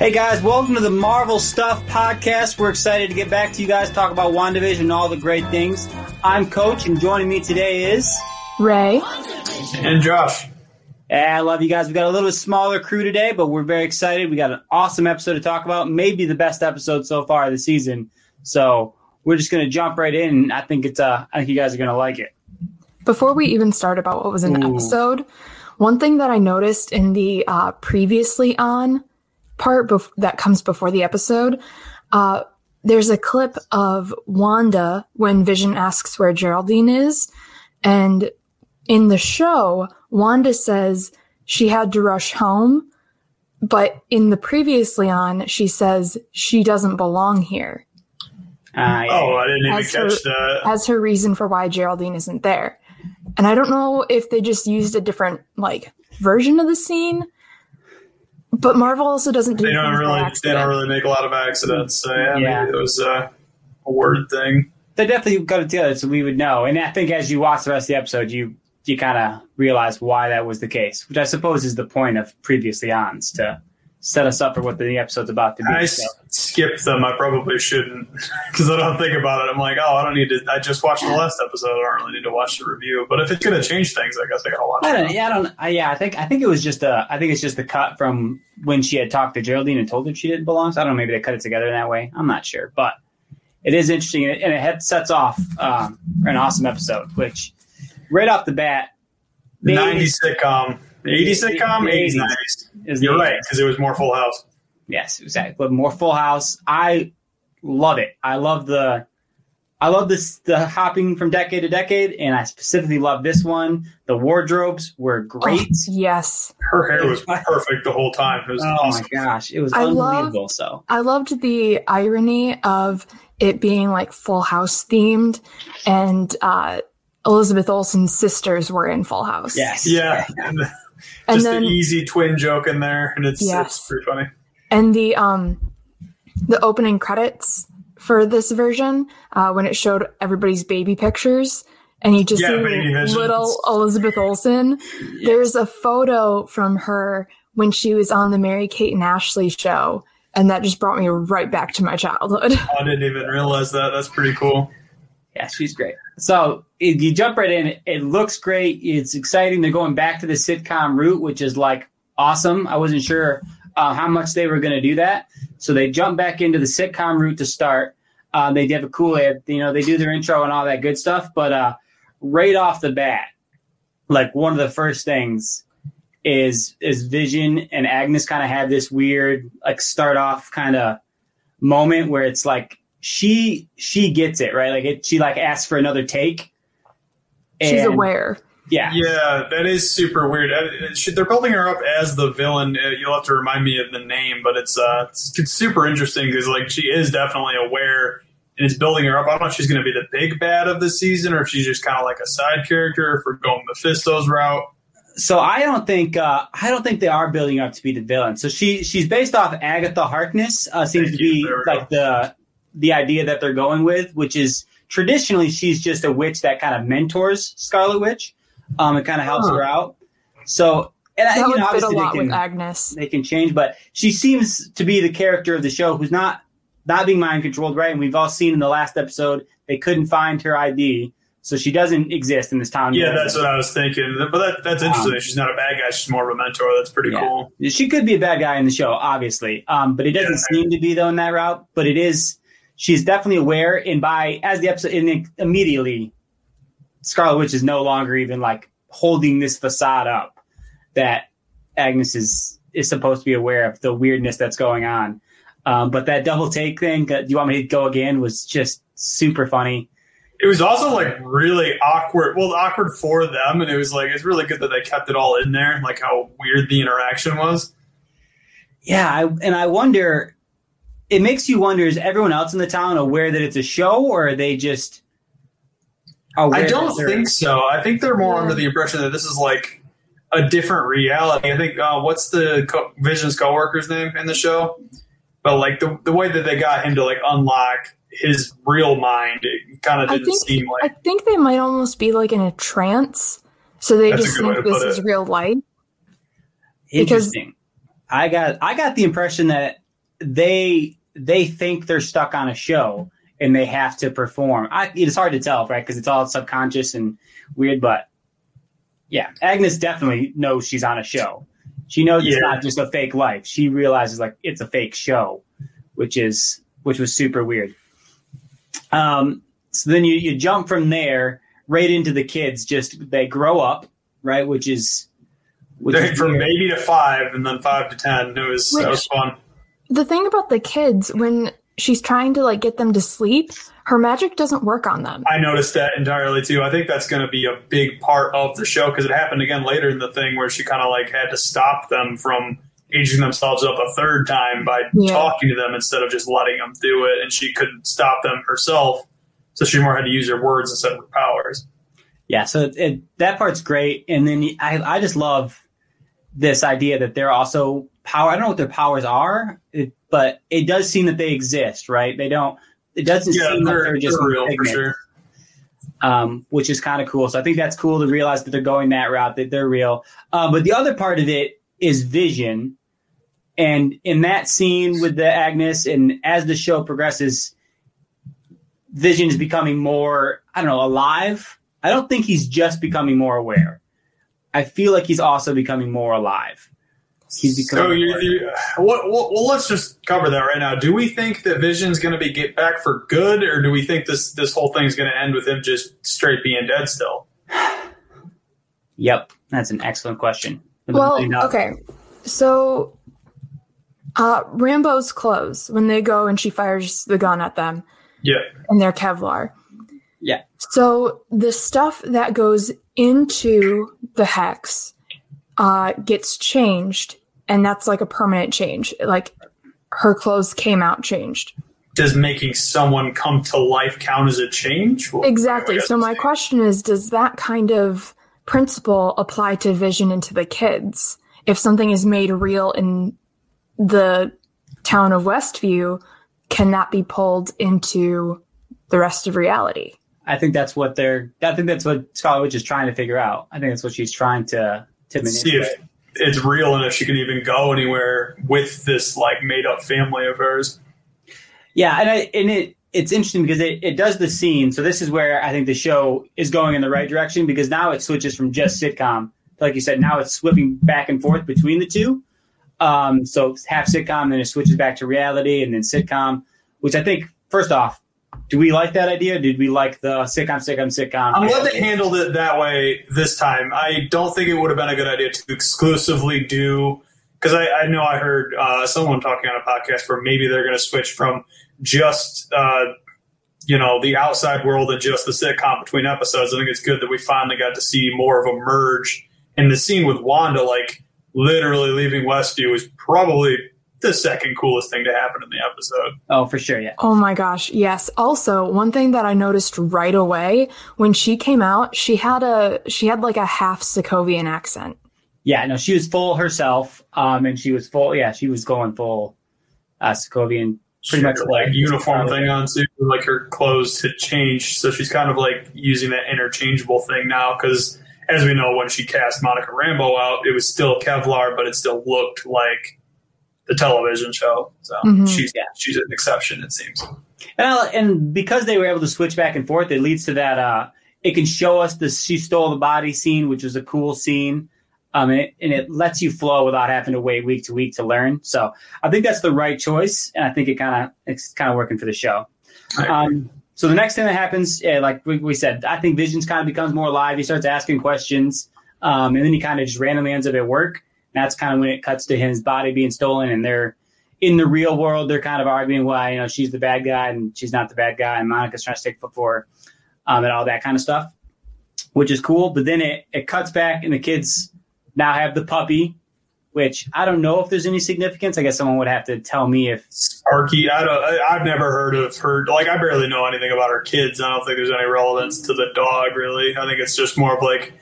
Hey guys, welcome to the Marvel Stuff Podcast. We're excited to get back to you guys, talk about WandaVision and all the great things. I'm Coach, and joining me today is Ray. And Josh. Yeah, I love you guys. We got a little bit smaller crew today, but we're very excited. We got an awesome episode to talk about, maybe the best episode so far of the season. So we're just gonna jump right in. I think it's uh, I think you guys are gonna like it. Before we even start about what was in the Ooh. episode, one thing that I noticed in the uh, previously on part bef- that comes before the episode, uh, there's a clip of Wanda when Vision asks where Geraldine is. And in the show, Wanda says she had to rush home. But in the previously on, she says she doesn't belong here Uh. Oh, I didn't even catch her- that. as her reason for why Geraldine isn't there. And I don't know if they just used a different like version of the scene. But Marvel also doesn't do They don't things by really, they don't really make a lot of accidents. So yeah, Yeah. maybe it was uh, a word thing. they definitely got it together so we would know. And I think as you watch the rest of the episode, you you kind of realize why that was the case, which I suppose is the point of previously ons to set us up for what the episode's about to be. I So, skipped them. I probably shouldn't because I don't think about it. I'm like, oh, I don't need to. I just watched the last episode. I don't really need to watch the review. But if it's going to change things, I guess I got to watch I don't. it. Yeah, I don't. I, yeah, I think I think it was just a. I think it's just the cut from when she had talked to Geraldine and told her she didn't belong. So I don't know. Maybe they cut it together in that way. I'm not sure, but it is interesting, and it, and it sets off um, an awesome episode. Which right off the bat, The maybe 90s sitcom. 80s sitcom? The 80s, 80s. 90s. is You're right, because it was more Full House. Yes, exactly. But more Full House. I love it. I love the. I love this the hopping from decade to decade, and I specifically love this one. The wardrobes were great. Oh, yes. Her hair was perfect the whole time. It was Oh, awesome. my gosh, it was I love- unbelievable. so I loved the irony of it being like Full House themed and uh Elizabeth Olsen's sisters were in Full House. yes, Yeah. And And just then the easy twin joke in there, and it's, Yes. it's pretty funny. and the um the opening credits for this version uh when it showed everybody's baby pictures and you just Yeah, see little elizabeth olsen there's a photo from her when she was on the mary kate and ashley show and that just brought me right back to my childhood I didn't even realize that. That's pretty cool. Yeah, she's great. So you jump right in. It looks great. It's exciting. They're going back to the sitcom route, which is like awesome. I wasn't sure uh, how much they were going to do that, so they jump back into the sitcom route to start. Uh, they have a cool, you know, they do their intro and all that good stuff. But uh, right off the bat, like one of the first things is is Vision and Agnes kind of have this weird like start off kind of moment where it's like she she gets it right like it, she like asks for another take she's aware yeah Yeah, that is super weird. Uh, it should- They're building her up as the villain. Uh, You'll have to remind me of the name, but it's uh, it's, it's super interesting because like she is definitely aware, and it's building her up. I don't know if she's going to be the big bad of the season or if she's just kind of like a side character if we're going Mephisto's route. so i don't think uh i don't think they are building her up to be the villain so she she's based off agatha harkness uh, seems Thank to you. be There we like the the idea that they're going with which is traditionally she's just a witch that kind of mentors scarlet witch um it kind of helps Huh. her out so and I, that you know, a obviously they lot can- with agnes they can change, but she seems to be the character of the show who's not not being mind controlled, right? And we've all seen in the last episode they couldn't find her ID, so she doesn't exist in this town. Yeah, that's what I was thinking. But that, that's interesting. she's not a bad guy. She's more of a mentor. That's pretty Yeah. cool. She could be a bad guy in the show, obviously, um, but it doesn't Yeah. seem to be though in that route. But it is. She's definitely aware, and by as the episode, and immediately, Scarlet Witch is no longer even like holding this facade up that Agnes is is supposed to be aware of the weirdness that's going on. Um, but that double take thing, do you want me to go again? Was just super funny. It was also like really awkward. Well, awkward for them, and it was like it's really good that they kept it all in there, like how weird the interaction was. Yeah, I, and I wonder. It makes you wonder: is everyone else in the town aware that it's a show, or are they just? I don't think so. I think they're more yeah. under the impression that this is like a different reality. I think uh, what's the co- Vision's coworker's name in the show? But like the the way that they got him to like unlock his real mind, it kind of didn't think, seem like. I think they might almost be like in a trance, so they just think this is real life. Interesting. Because, I got I got the impression that they they think they're stuck on a show and they have to perform. I, it's hard to tell, right? Because it's all subconscious and weird. But yeah, Agnes definitely knows she's on a show. She knows yeah. it's not just a fake life. She realizes like it's a fake show, which is which was super weird. Um, so then you you jump from there right into the kids. Just they grow up, right? Which is which is from maybe to five and then five to ten. It was which, that was fun. The thing about the kids when she's trying to like get them to sleep, her magic doesn't work on them. I noticed that entirely too. I think that's going to be a big part of the show because it happened again later in the thing where she kind of like had to stop them from aging themselves up a third time by yeah. talking to them instead of just letting them do it, and she couldn't stop them herself, so she more had to use her words instead of her powers. Yeah, so it, it, that part's great, and then I I just love this idea that they're also power. I don't know what their powers are, it, but it does seem that they exist, right? They don't. It doesn't yeah, seem they're, like they're just they're real for sure. Um, which is kind of cool. So I think that's cool to realize that they're going that route, that they're real. Um, but the other part of it is Vision, and in that scene with the Agnes, and as the show progresses, Vision is becoming more, I don't know, alive. I don't think he's just becoming more aware. I feel like he's also becoming more alive. He's becoming. So you, you, what, what, well, let's just cover that right now. Do we think that Vision's going to be get back for good, or do we think this this whole thing's going to end with him just straight being dead still? yep, that's an excellent question. Well, okay, so uh, Rambeau's clothes when they go and she fires the gun at them. Yeah. And they're Kevlar. Yeah. So the stuff that goes into the hex uh, gets changed, and that's like a permanent change. Like her clothes came out changed. Does making someone come to life count as a change? exactly. So my question is, does that kind of principle apply to Vision and to the kids? If something is made real in the town of Westview can that be pulled into the rest of reality. I think that's what they're. I think that's what Scarlet Witch is trying to figure out. I think that's what she's trying to to see if it's real and if she can even go anywhere with this like made up family of hers. Yeah, and I, and it it's interesting because it, it does the scene. So this is where I think the show is going in the right direction because now it switches from just sitcom, like you said. Now it's flipping back and forth between the two. Um, so half sitcom, then it switches back to reality, and then sitcom, which I think first off, do we like that idea? Did we like the sick sitcom, sitcom, sitcom? I'm glad they handled it that way this time. I don't think it would have been a good idea to exclusively do because I, I, know I heard uh, someone talking on a podcast where maybe they're going to switch from just uh, you know the outside world and just the sitcom between episodes. I think it's good that we finally got to see more of a merge. in the scene with Wanda, like literally leaving Westview was probably the second coolest thing to happen in the episode. Oh, for sure, yeah. Oh my gosh, yes. Also, one thing that I noticed right away when she came out, she had a she had like a half Sokovian accent. Yeah, no, she was full herself, um, and she was full. Yeah, she was going full uh, Sokovian. Pretty much like uniform thing on too. Like her clothes had changed, so she's kind of like using that interchangeable thing now because as we know, when she cast Monica Rambeau out, it was still Kevlar, but it still looked like the television show. So mm-hmm. she's yeah, she's an exception, it seems. And, I, and because they were able to switch back and forth, it leads to that. Uh, it can show us the she stole the body scene, which was a cool scene. Um, and it, and it lets you flow without having to wait week to week to learn. So I think that's the right choice, and I think it kind of it's kind of working for the show. Um, so the next thing that happens, yeah, like we, we, said, I think Visions kind of becomes more alive. He starts asking questions, um, and then he kind of just randomly ends up at work. That's kind of when it cuts to his body being stolen, and they're in the real world. They're kind of arguing why you know she's the bad guy and she's not the bad guy, and Monica's trying to take foot for her, um, and all that kind of stuff, which is cool. But then it it cuts back, and the kids now have the puppy, which I don't know if there's any significance. I guess someone would have to tell me if Sparky. I don't. I, I've never heard of her. Like I barely know anything about her kids. I don't think there's any relevance to the dog. Really, I think it's just more of like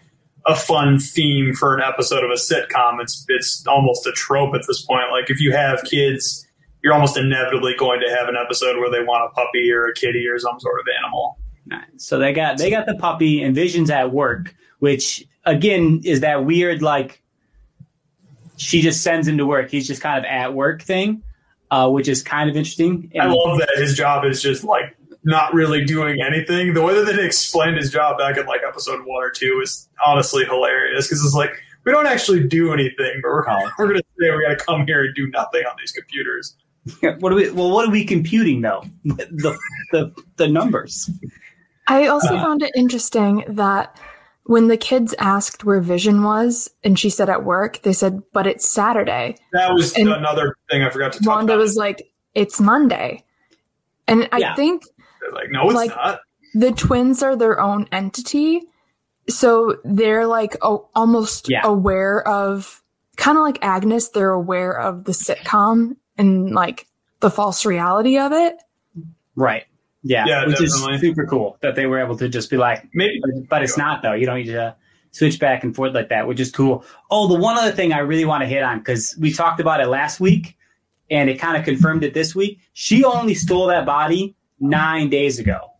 a fun theme for an episode of a sitcom. It's it's almost a trope at this point. Like if you have kids, you're almost inevitably going to have an episode where they want a puppy or a kitty or some sort of animal. So they got they got the puppy and Vision's at work, which again is that weird like she just sends him to work. He's just kind of at work thing, uh, which is kind of interesting. I love that his job is just like not really doing anything. The way that they explained his job back in like episode one or two is honestly hilarious because it's like we don't actually do anything, but we're, we're going to say we got to come here and do nothing on these computers. what are we? Well, what are we computing though? The the the numbers. I also uh, found it interesting that when the kids asked where Vision was, and she said at work, they said, "But it's Saturday." That was and another thing I forgot to. Talk Wanda about. was like, "It's Monday," and I yeah. think they're like, "No, it's like, not." The twins are their own entity, so they're like oh, almost yeah. aware of, kind of like Agnes. They're aware of the sitcom and like the false reality of it. Right. Yeah, yeah which definitely. is super cool that they were able to just be like, maybe, but it's not though. You don't need to switch back and forth like that, which is cool. Oh, the one other thing I really want to hit on because we talked about it last week, and it kind of confirmed it this week. She only stole that body nine days ago.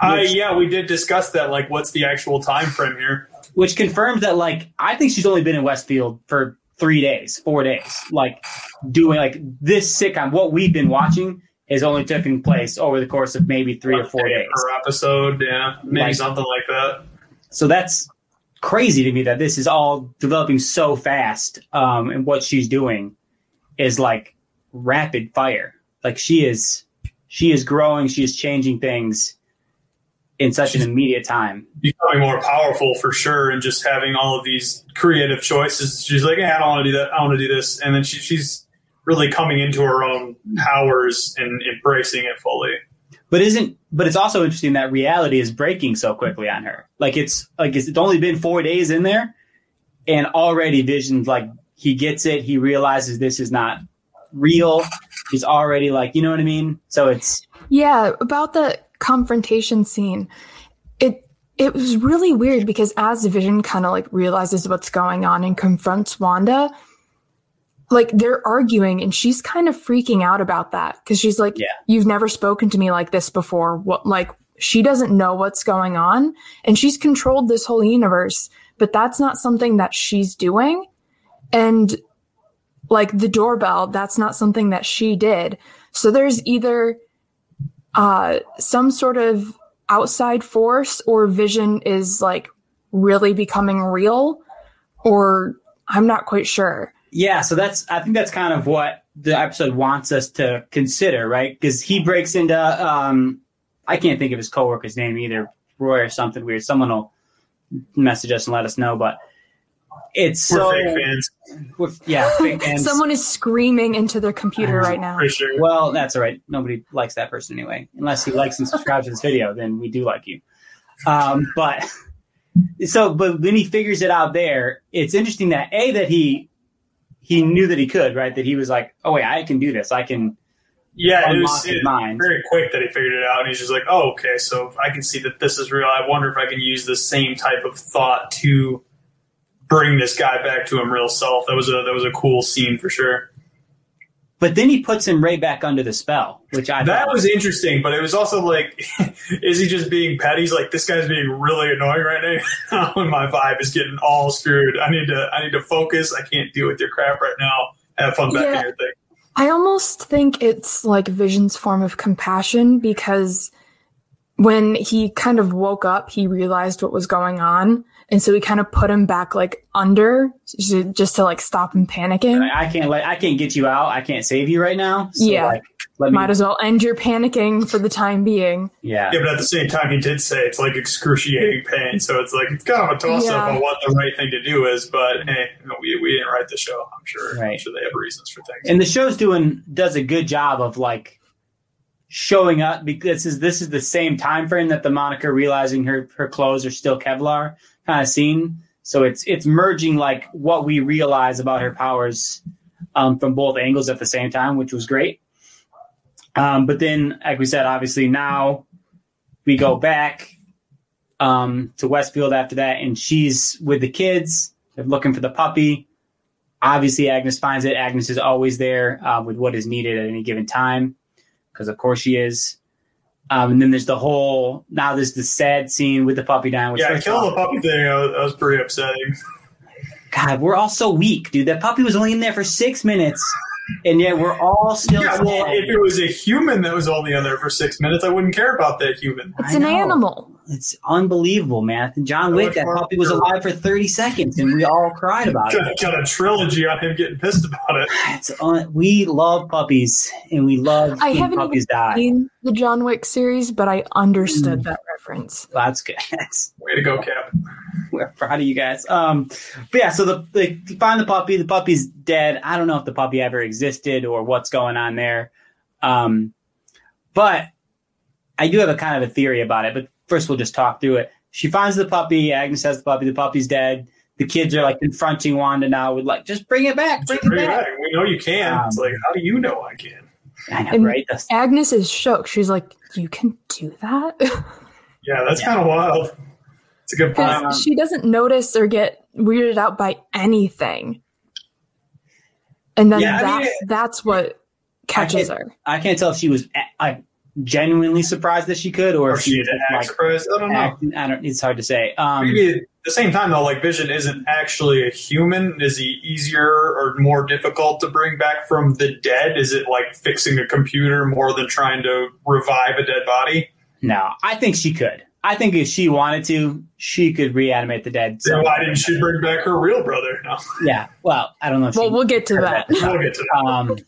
Uh, yeah, we did discuss that. Like, what's the actual time frame here? Which confirms that, like, I think she's only been in Westfield for three days, four days. Like, doing like this sitcom, what we've been watching is only taking place over the course of maybe three One or four days per episode. Yeah, maybe like, something like that. So that's crazy to me that this is all developing so fast. Um, and what she's doing is like rapid fire. Like she is, she is growing. She is changing things in such she's an immediate time. Becoming more powerful for sure, and just having all of these creative choices. She's like, yeah, I don't want to do that. I want to do this, and then she, she's really coming into her own powers and embracing it fully. But isn't but it's also interesting that reality is breaking so quickly on her. Like it's like it's only been four days in there, and already Vision's like he gets it. He realizes this is not real. He's already like you know what I mean. So it's yeah about the confrontation scene. It it was really weird because as Vision kind of like realizes what's going on and confronts Wanda, like they're arguing and she's kind of freaking out about that because she's like yeah. you've never spoken to me like this before what like she doesn't know what's going on and she's controlled this whole universe but that's not something that she's doing and like the doorbell that's not something that she did so there's either uh some sort of outside force or vision is like really becoming real or i'm not quite sure yeah, so that's I think that's kind of what the episode wants us to consider, right? Because he breaks into um, I can't think of his coworker's name either, Roy or something weird. Someone will message us and let us know, but it's We're so fake fans. With, yeah, fake fans. Someone is screaming into their computer right now. For sure. Well, that's all right. Nobody likes that person anyway, unless he likes and subscribes to this video. Then we do like you. Um, but so, but when he figures it out there, it's interesting that a that he he knew that he could, right? That he was like, oh wait, I can do this. I can. Yeah, it was it, very quick that he figured it out, and he's just like, oh, okay, so I can see that this is real. I wonder if I can use the same type of thought to bring this guy back to him real self. That was a that was a cool scene for sure. But then he puts him right back under the spell, which I that was interesting. But it was also like, is he just being petty? He's like, this guy's being really annoying right now, and my vibe is getting all screwed. I need to, I need to focus. I can't deal with your crap right now. Have fun back yeah, in your thing. I almost think it's like Vision's form of compassion because when he kind of woke up, he realized what was going on, and so we kind of put him back like under just to like stop him panicking. I can't let I can't get you out. I can't save you right now. So yeah. Like, let me, Might as well end your panicking for the time being. Yeah. Yeah, but at the same time, he did say it's like excruciating pain. So it's like, it's kind of a toss up yeah. on what the right thing to do is. But hey, we, we didn't write the show. I'm sure. Right. I'm sure they have reasons for things. And the show's doing, does a good job of like showing up because this is, this is the same time frame that the Monica realizing her, her clothes are still Kevlar kind of scene. So it's, it's merging like what we realize about her powers um, from both angles at the same time, which was great. Um, but then, like we said, obviously now we go back um, to Westfield after that, and she's with the kids. They're looking for the puppy. Obviously, Agnes finds it. Agnes is always there uh, with what is needed at any given time, because of course she is. Um, and then there's the whole now there's the sad scene with the puppy dying. yeah, kill the puppy thing. That was, that was pretty upsetting. God, we're all so weak, dude. That puppy was only in there for six minutes and yet we're all still. Yeah, well, if it was a human that was only in there for six minutes, I wouldn't care about that human. It's an animal. It's unbelievable, man. John Wick, that puppy was alive for thirty seconds, and we all cried about got, it. Got a trilogy on him getting pissed about it. It's un- we love puppies, and we love I haven't puppies die. Seen the John Wick series, but I understood mm. that reference. That's good. Way to go, Cap. We're proud of you guys. Um, but yeah, so the they find the puppy. The puppy's dead. I don't know if the puppy ever existed or what's going on there. Um, but I do have a kind of a theory about it. But first, we'll just talk through it. She finds the puppy. Agnes has the puppy. The puppy's dead. The kids are like confronting Wanda now with like, just bring it back. Bring, it, bring back. it, back. We know you can. Um, it's like, how do you know I can? I know, and right? That's- Agnes is shook. She's like, you can do that. yeah, that's yeah. kind of wild. It's a good point. She doesn't notice or get weirded out by anything. And then yeah, that's, I mean, that's what catches I her. I can't tell if she was I, genuinely surprised that she could, or, or if she, didn't act surprised. I don't know. Act, I don't. It's hard to say. Um, Maybe at the same time, though, like Vision isn't actually a human. Is he easier or more difficult to bring back from the dead? Is it like fixing a computer more than trying to revive a dead body? No, I think she could. I think if she wanted to, she could reanimate the dead. Then why didn't she bring back her real brother? No. Yeah. Well, I don't know. well, we'll get to that. that. we'll get to that. Um,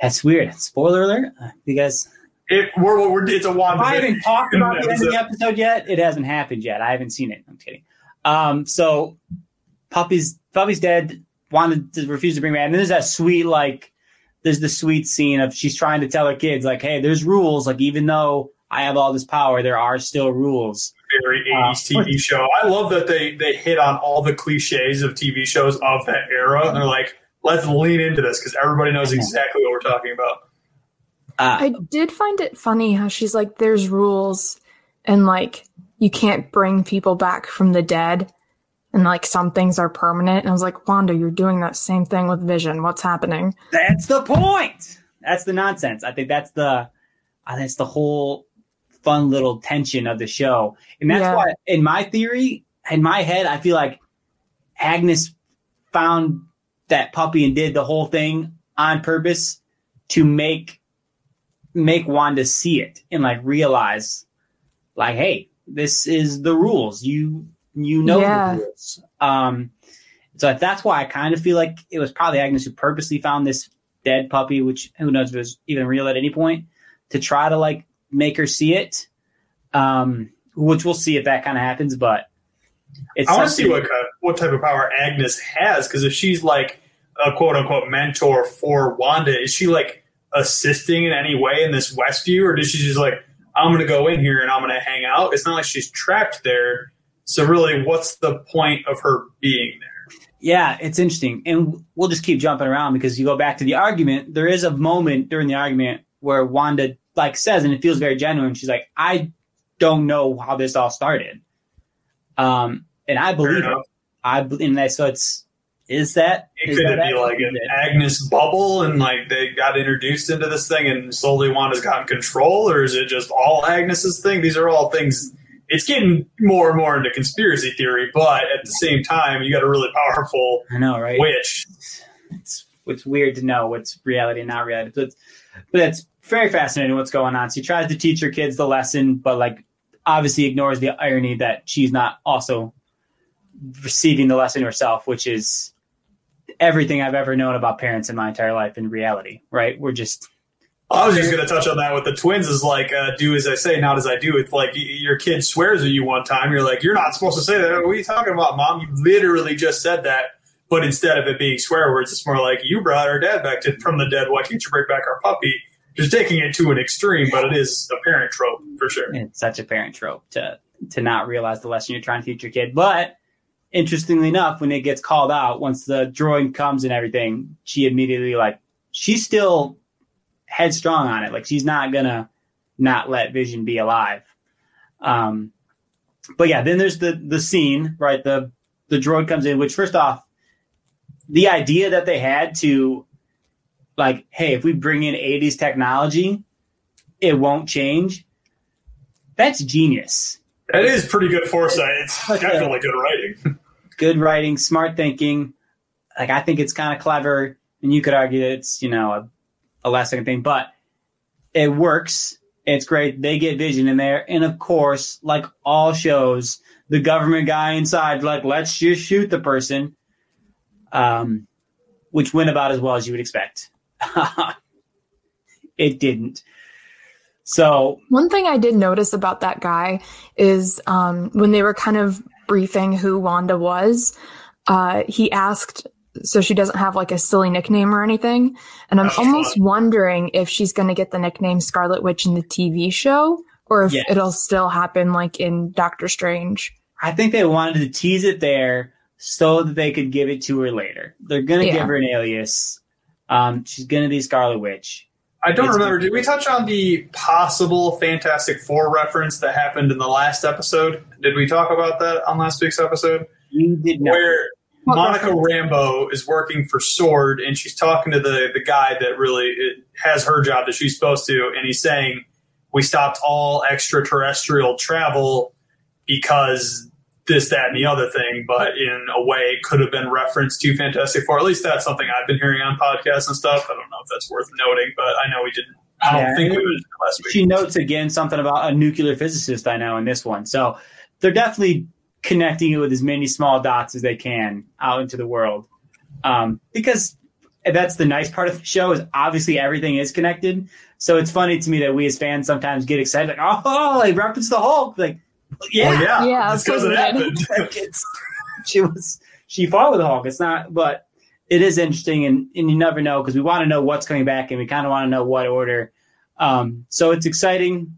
that's weird. Spoiler alert. You guys. It, we're, we're, it's a one. I haven't talked about the end of the episode yet. It hasn't happened yet. I haven't seen it. I'm kidding. Um, so puppy's puppy's dead. Wanted to refuse to bring back. And then there's that sweet like. There's the sweet scene of she's trying to tell her kids like, hey, there's rules. Like even though I have all this power. There are still rules. Very 80s uh, TV show. I love that they they hit on all the cliches of TV shows of that era. And they're like, let's lean into this because everybody knows exactly what we're talking about. Uh, I did find it funny how she's like, there's rules and like you can't bring people back from the dead and like some things are permanent. And I was like, Wanda, you're doing that same thing with Vision. What's happening? That's the point. That's the nonsense. I think that's the, uh, that's the whole fun little tension of the show. And that's yeah. why, in my theory, in my head, I feel like Agnes found that puppy and did the whole thing on purpose to make make Wanda see it and like realize like hey this is the rules you you know yeah. the rules um so that's why I kind of feel like it was probably Agnes who purposely found this dead puppy which who knows if it was even real at any point to try to like make her see it. Um, which we'll see if that kind of happens, but I want to see what what type of power Agnes has because if she's like a quote unquote mentor for Wanda, is she like assisting in any way in this Westview, or does she just like I'm going to go in here and I'm going to hang out? It's not like she's trapped there. So really, what's the point of her being there? Yeah, it's interesting, and we'll just keep jumping around because you go back to the argument. There is a moment during the argument where Wanda like says, and it feels very genuine. She's like, I don't know how this all started. Um, and I believe it. I believe that. So it's, is that? It could be like an Agnes bubble and like they got introduced into this thing and slowly Wanda's gotten control, or is it just all Agnes's thing? These are all things. It's getting more and more into conspiracy theory, but at the same time, you got a really powerful I know, right? witch. It's it's weird to know what's reality and not reality. But, but it's very fascinating what's going on. She tries to teach her kids the lesson, but like obviously ignores the irony that she's not also receiving the lesson herself, which is everything I've ever known about parents in my entire life in reality, right? We're just I was just going to touch on that with the twins is like, uh, do as I say, not as I do. It's like your kid swears at you one time. You're like, you're not supposed to say that. What are you talking about, mom? You literally just said that. But instead of it being swear words, it's more like, you brought our dad back to, from the dead. Why can't you bring back our puppy? Just taking it to an extreme, but it is a parent trope for sure. It's such a parent trope to, to not realize the lesson you're trying to teach your kid. But interestingly enough, when it gets called out, once the droid comes and everything, she immediately like, she's still headstrong on it. Like she's not gonna not let Vision be alive. Um, but yeah, then there's the the scene, right? The the droid comes in, which first off, the idea that they had to like, hey, if we bring in 80s technology, it won't change. That's genius. That is pretty good foresight. It's definitely good writing. Good writing, smart thinking. Like I think it's kind of clever, and you could argue that it's you know a a last second thing, but it works. It's great. They get vision in there. And of course, like all shows, the government guy inside, like, let's just shoot the person. Um, which went about as well as you would expect. it didn't. So one thing I did notice about that guy is um, when they were kind of briefing who Wanda was, uh, he asked so she doesn't have like a silly nickname or anything. And I'm almost wondering if she's going to get the nickname Scarlet Witch in the TV show or if yes. it'll still happen like in Doctor Strange. I think they wanted to tease it there so that they could give it to her later. They're going to yeah. give her an alias. Um, she's going to be Scarlet Witch. I don't it's remember. Did we touch on the possible Fantastic Four reference that happened in the last episode? Did we talk about that on last week's episode? We did not. Where Monica Rambeau is working for Sword, and she's talking to the the guy that really has her job that she's supposed to, and he's saying we stopped all extraterrestrial travel because this, that, and the other thing, but in a way it could have been referenced to Fantastic Four. At least that's something I've been hearing on podcasts and stuff. I don't know if that's worth noting, but I know we didn't. I don't yeah, think we was last week. She notes again something about a nuclear physicist I know in this one. So they're definitely connecting it with as many small dots as they can out into the world. Um, because that's the nice part of the show is obviously everything is connected. So it's funny to me that we as fans sometimes get excited, like, oh, they reference the Hulk. Like, yeah, well, yeah, yeah, because it happened. she was, she fought with the Hulk. It's not, but it is interesting and, and you never know because we want to know what's coming back and we kind of want to know what order. Um, so it's exciting.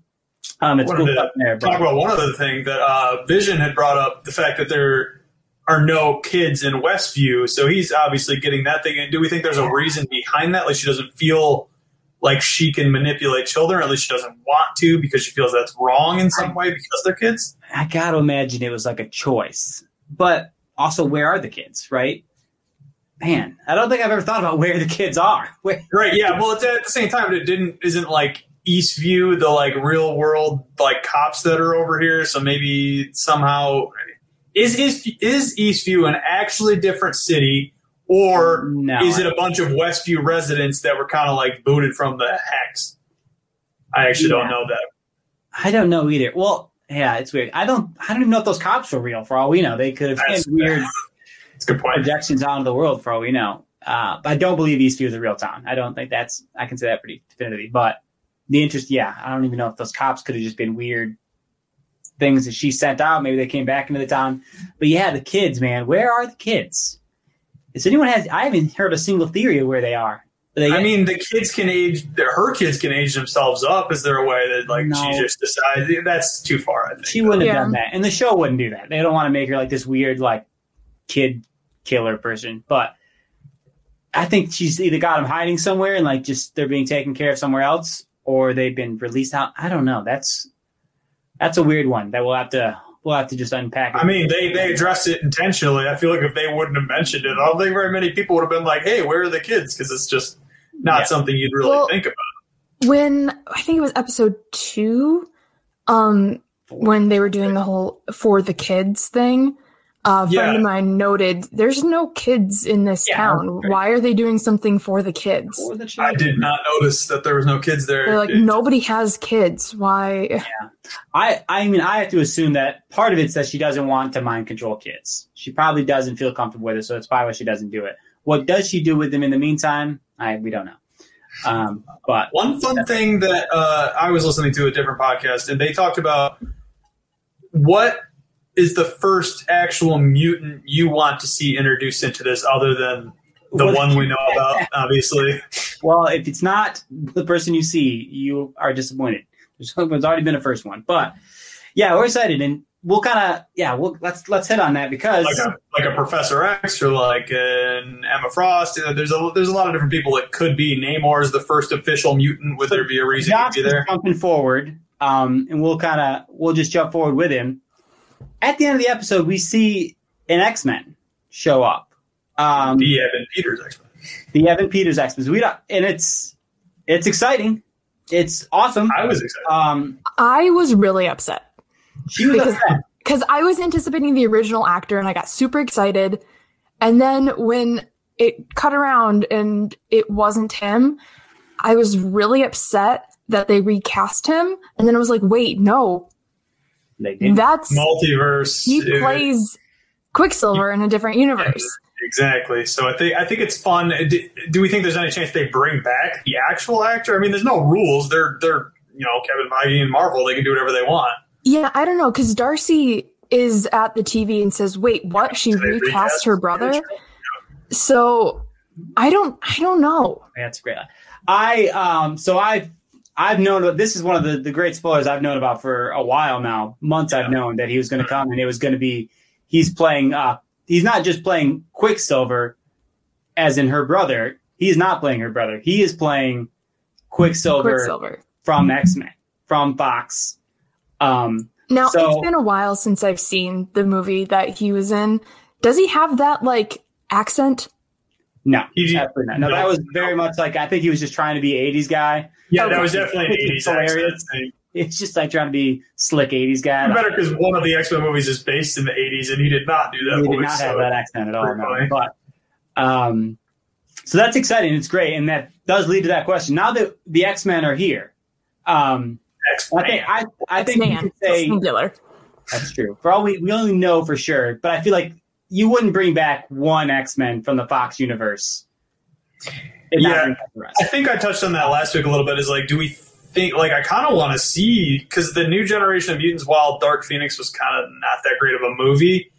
Um, it's cool to there, talk about one other thing that uh, Vision had brought up the fact that there are no kids in Westview, so he's obviously getting that thing. And do we think there's a reason behind that? Like she doesn't feel like she can manipulate children, or at least she doesn't want to because she feels that's wrong in some way because they're kids. I gotta imagine it was like a choice, but also where are the kids, right? Man, I don't think I've ever thought about where the kids are. Where- right? Yeah. Well, it's at the same time, it didn't isn't like Eastview, the like real world like cops that are over here. So maybe somehow is is is Eastview an actually different city, or no, is it a bunch of Westview residents that were kind of like booted from the hex? I actually yeah. don't know that. I don't know either. Well, yeah, it's weird. I don't. I don't even know if those cops were real. For all we know, they could have had weird. It's good point. Projections out of the world. For all we know, uh, but I don't believe Eastview is a real town. I don't think that's. I can say that pretty definitively. But the interest, yeah, I don't even know if those cops could have just been weird things that she sent out. Maybe they came back into the town. But yeah, the kids, man, where are the kids? Is anyone has? I haven't heard a single theory of where they are. They I mean, the kids can age. Her kids can age themselves up. Is there a way that like no. she just decides that's too far? I think she wouldn't have yeah. done that, and the show wouldn't do that. They don't want to make her like this weird like kid killer person. But I think she's either got them hiding somewhere and like just they're being taken care of somewhere else, or they've been released out. I don't know. That's that's a weird one that we'll have to we'll have to just unpack. It. I mean, they they addressed it intentionally. I feel like if they wouldn't have mentioned it, I don't think very many people would have been like, "Hey, where are the kids?" Because it's just not yeah. something you'd really well, think about. When I think it was episode two, um, when they were doing the whole for the kids thing, a friend Yeah. of mine noted there's no kids in this Yeah, town. that's great. Why are they doing something for the kids? What was the I did not notice that there was no kids there. They're like, It- nobody has kids. Why? yeah. I I mean I have to assume that part of it's that she doesn't want to mind control kids. She probably doesn't feel comfortable with it, so it's probably why she doesn't do it. What does she do with them in the meantime? I we don't know. Um, but One fun thing that uh, I was listening to a different podcast, and they talked about what is the first actual mutant you want to see introduced into this, other than the What- one we know about, obviously. well, if it's not the person you see, you are disappointed. There's, there's already been a first one, but yeah, we're excited, and we'll kind of yeah, we'll let's let's hit on that because Like a like a Professor X or like an Emma Frost. You know, there's a there's a lot of different people that could be. Namor is the first official mutant. Would there be a reason to be there? jumping forward, um, and we'll kind of we'll just jump forward with him. At the end of the episode, we see an X Men show up. Um, The Evan Peters X Men. the Evan Peters X Men. We don't, and it's it's exciting. It's awesome. I was excited. Um, I was really upset she was Because- upset. because I was anticipating the original actor and I got super excited. And then when it cut around and it wasn't him, I was really upset that they recast him. And then I was like, wait, no, They that's Multiverse. he uh, plays Quicksilver in a different universe. Exactly. So I think I think it's fun. Do, do we think there's any chance they bring back the actual actor? I mean, there's no rules. They're they're you know Kevin Feige and Marvel. They can do whatever they want. Yeah, I don't know because Darcy is at the TV and says, "Wait, what? She So recast recast her brother?" original? So I don't, I don't know. That's great. I um so I've I've known this is one of the, the great spoilers I've known about for a while now. Months I've known that he was going to come and it was going to be he's playing uh he's not just playing Quicksilver as in her brother. He is not playing her brother. He is playing Quicksilver, Quicksilver. from X-Men from Fox. Um Now So- it's been a while since I've seen the movie that he was in. Does he have that like accent? no, He- absolutely not. No, no. that was very much like I think he was just trying to be 80s guy. Yeah, that was definitely an 80s hilarious. accent thing. It's just like trying to be slick 80s guy. Better because one of the X Men movies is based in the 80s, and he did not do that he did voice. not have that accent at all. No. But um, so that's exciting. It's great, and that does lead to that question. Now that the X Men are here, um, I think I, I think you Man, could say singular. that's true. For all we we only know for sure, but I feel like you wouldn't bring back one X Men from the Fox universe. Yeah. bring back the. I think I touched on that last week a little bit. Is like, do we think like I kind of want to see because the new generation of mutants, while Dark Phoenix was kind of not that great of a movie,